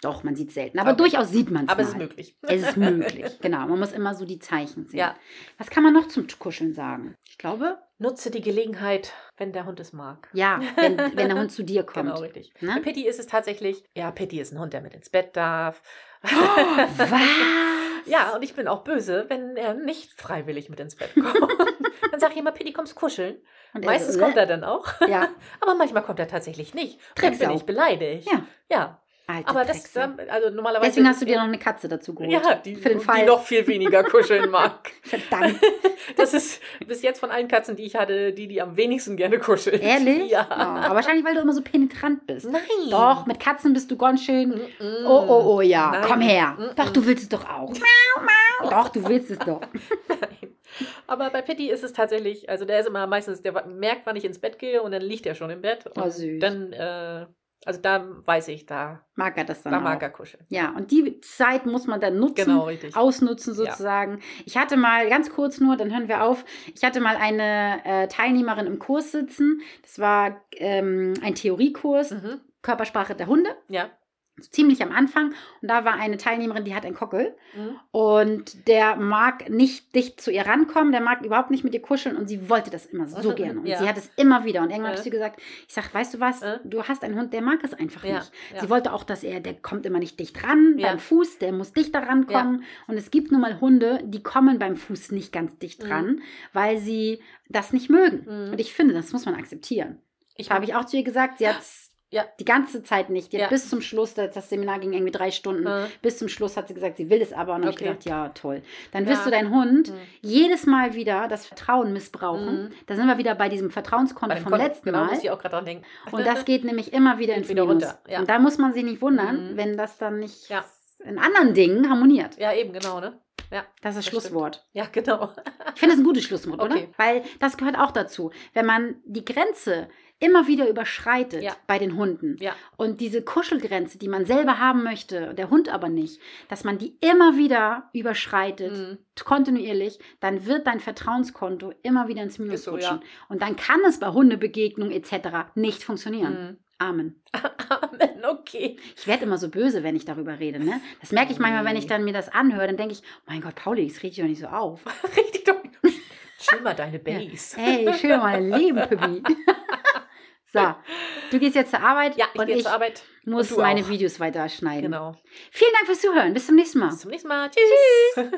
[SPEAKER 1] Doch, man sieht es selten. Aber
[SPEAKER 2] Okay.
[SPEAKER 1] durchaus sieht man es.
[SPEAKER 2] Aber
[SPEAKER 1] mal.
[SPEAKER 2] es ist möglich.
[SPEAKER 1] Es ist möglich, genau. Man muss immer so die Zeichen sehen.
[SPEAKER 2] Ja.
[SPEAKER 1] Was kann man noch zum Kuscheln sagen? Ich glaube,
[SPEAKER 2] Nutze die Gelegenheit, wenn der Hund es mag.
[SPEAKER 1] ja, wenn, wenn der Hund zu dir kommt.
[SPEAKER 2] Genau, richtig.
[SPEAKER 1] Ne?
[SPEAKER 2] Bei Pitti ist es tatsächlich, ja, Pitti ist ein Hund, der mit ins Bett darf.
[SPEAKER 1] Was?
[SPEAKER 2] Ja, und ich bin auch böse, wenn er nicht freiwillig mit ins Bett kommt. dann sage ich immer, Pitti, kommst kuscheln.
[SPEAKER 1] Und
[SPEAKER 2] Meistens
[SPEAKER 1] so,
[SPEAKER 2] kommt er dann auch.
[SPEAKER 1] Ja,
[SPEAKER 2] Aber manchmal kommt er tatsächlich nicht. Und dann bin ich beleidigt.
[SPEAKER 1] Ja.
[SPEAKER 2] Ja.
[SPEAKER 1] Alte
[SPEAKER 2] Aber das, also normalerweise.
[SPEAKER 1] Deswegen hast du dir noch eine Katze dazu geholt.
[SPEAKER 2] ja, die,
[SPEAKER 1] für den
[SPEAKER 2] die
[SPEAKER 1] Fall.
[SPEAKER 2] noch viel weniger kuscheln mag.
[SPEAKER 1] Verdammt.
[SPEAKER 2] Das ist bis jetzt von allen Katzen, die ich hatte, die, die am wenigsten gerne kuschelt.
[SPEAKER 1] Ehrlich?
[SPEAKER 2] Ja.
[SPEAKER 1] Oh, aber wahrscheinlich, weil du immer so penetrant bist.
[SPEAKER 2] Nein.
[SPEAKER 1] Doch, mit Katzen bist du ganz schön.
[SPEAKER 2] Mm-mm.
[SPEAKER 1] Oh, oh, oh, ja.
[SPEAKER 2] Nein.
[SPEAKER 1] Komm her.
[SPEAKER 2] Mm-mm.
[SPEAKER 1] Doch, du willst es doch auch. Doch, du willst es doch.
[SPEAKER 2] Nein. Aber bei Pitti ist es tatsächlich, also der ist immer meistens, der merkt, wann ich ins Bett gehe und dann liegt er schon im Bett. Und
[SPEAKER 1] Oh, süß.
[SPEAKER 2] Dann, äh, also da weiß ich, da,
[SPEAKER 1] Mag er das dann
[SPEAKER 2] da
[SPEAKER 1] auch.
[SPEAKER 2] mag er kuscheln.
[SPEAKER 1] Ja, und die Zeit muss man dann nutzen.
[SPEAKER 2] Genau, richtig.
[SPEAKER 1] Ausnutzen
[SPEAKER 2] Ja.
[SPEAKER 1] sozusagen. Ich hatte mal, ganz kurz nur, dann hören wir auf. Ich hatte mal eine äh, Teilnehmerin im Kurs sitzen. Das war ähm, ein Theoriekurs,
[SPEAKER 2] Mhm.
[SPEAKER 1] Körpersprache der Hunde.
[SPEAKER 2] Ja.
[SPEAKER 1] Ziemlich am Anfang. Und da war eine Teilnehmerin, die hat einen Kockel.
[SPEAKER 2] Mhm.
[SPEAKER 1] Und der mag nicht dicht zu ihr rankommen, der mag überhaupt nicht mit ihr kuscheln und sie wollte das immer so gerne. Und
[SPEAKER 2] ja.
[SPEAKER 1] sie hat es immer wieder. Und irgendwann
[SPEAKER 2] Ja.
[SPEAKER 1] habe ich sie gesagt, ich sage, weißt du was,
[SPEAKER 2] Ja.
[SPEAKER 1] du hast einen Hund, der mag es einfach
[SPEAKER 2] Ja,
[SPEAKER 1] nicht.
[SPEAKER 2] ja.
[SPEAKER 1] Sie wollte auch, dass er, der kommt immer nicht dicht ran beim Fuß, der muss dichter rankommen. Und es gibt nun mal Hunde, die kommen beim Fuß nicht ganz dicht
[SPEAKER 2] Mhm.
[SPEAKER 1] ran, weil sie das nicht mögen.
[SPEAKER 2] Mhm.
[SPEAKER 1] Und ich finde, das muss man akzeptieren.
[SPEAKER 2] Ich
[SPEAKER 1] habe ich auch zu ihr gesagt, sie hat
[SPEAKER 2] Ja.
[SPEAKER 1] die ganze Zeit nicht.
[SPEAKER 2] Ja.
[SPEAKER 1] bis zum Schluss, das Seminar ging irgendwie drei Stunden,
[SPEAKER 2] Mhm.
[SPEAKER 1] bis zum Schluss hat sie gesagt, sie will es aber. Und dann habe ich
[SPEAKER 2] Okay.
[SPEAKER 1] gedacht, ja, toll. Dann
[SPEAKER 2] Ja.
[SPEAKER 1] wirst du deinen Hund
[SPEAKER 2] Mhm.
[SPEAKER 1] jedes Mal wieder das Vertrauen missbrauchen.
[SPEAKER 2] Mhm.
[SPEAKER 1] Da sind wir wieder bei diesem Vertrauenskonto vom
[SPEAKER 2] Konto,
[SPEAKER 1] letzten
[SPEAKER 2] genau,
[SPEAKER 1] Mal.
[SPEAKER 2] muss ich auch gerade dran denken.
[SPEAKER 1] Und das geht nämlich immer wieder ins
[SPEAKER 2] wieder
[SPEAKER 1] Minus.
[SPEAKER 2] runter, ja.
[SPEAKER 1] Und da muss man sich nicht wundern,
[SPEAKER 2] Mhm.
[SPEAKER 1] wenn das dann nicht
[SPEAKER 2] Ja.
[SPEAKER 1] in anderen Dingen harmoniert.
[SPEAKER 2] Ja, eben, genau, ne? Ja,
[SPEAKER 1] Das ist das Schlusswort.
[SPEAKER 2] ja genau.
[SPEAKER 1] Ich finde das ein gutes Schlusswort, oder?
[SPEAKER 2] Okay.
[SPEAKER 1] Weil das gehört auch dazu. Wenn man die Grenze immer wieder überschreitet
[SPEAKER 2] Ja.
[SPEAKER 1] bei den Hunden.
[SPEAKER 2] Ja.
[SPEAKER 1] Und diese Kuschelgrenze, die man selber haben möchte, der Hund aber nicht, dass man die immer wieder überschreitet,
[SPEAKER 2] Mhm.
[SPEAKER 1] kontinuierlich, dann wird dein Vertrauenskonto immer wieder ins Minus
[SPEAKER 2] so,
[SPEAKER 1] rutschen.
[SPEAKER 2] ja.
[SPEAKER 1] Und dann kann es bei Hundebegegnungen etc. nicht funktionieren.
[SPEAKER 2] Mhm.
[SPEAKER 1] Amen.
[SPEAKER 2] Amen, okay.
[SPEAKER 1] Ich werde immer so böse, wenn ich darüber rede. Ne? Das merke ich manchmal, wenn ich dann mir das anhöre. Dann denke ich, mein Gott, Pauli, das regt dich doch nicht so auf.
[SPEAKER 2] Richtig doch. Chill mal deine Base.
[SPEAKER 1] Hey, schön mal Leben, Püppi. so, du gehst jetzt zur Arbeit
[SPEAKER 2] Ja, ich
[SPEAKER 1] und
[SPEAKER 2] gehe
[SPEAKER 1] ich
[SPEAKER 2] zur Arbeit.
[SPEAKER 1] muss meine
[SPEAKER 2] auch.
[SPEAKER 1] Videos weiterschneiden.
[SPEAKER 2] Genau.
[SPEAKER 1] Vielen Dank fürs Zuhören. Bis zum nächsten Mal.
[SPEAKER 2] Bis zum nächsten Mal. Tschüss.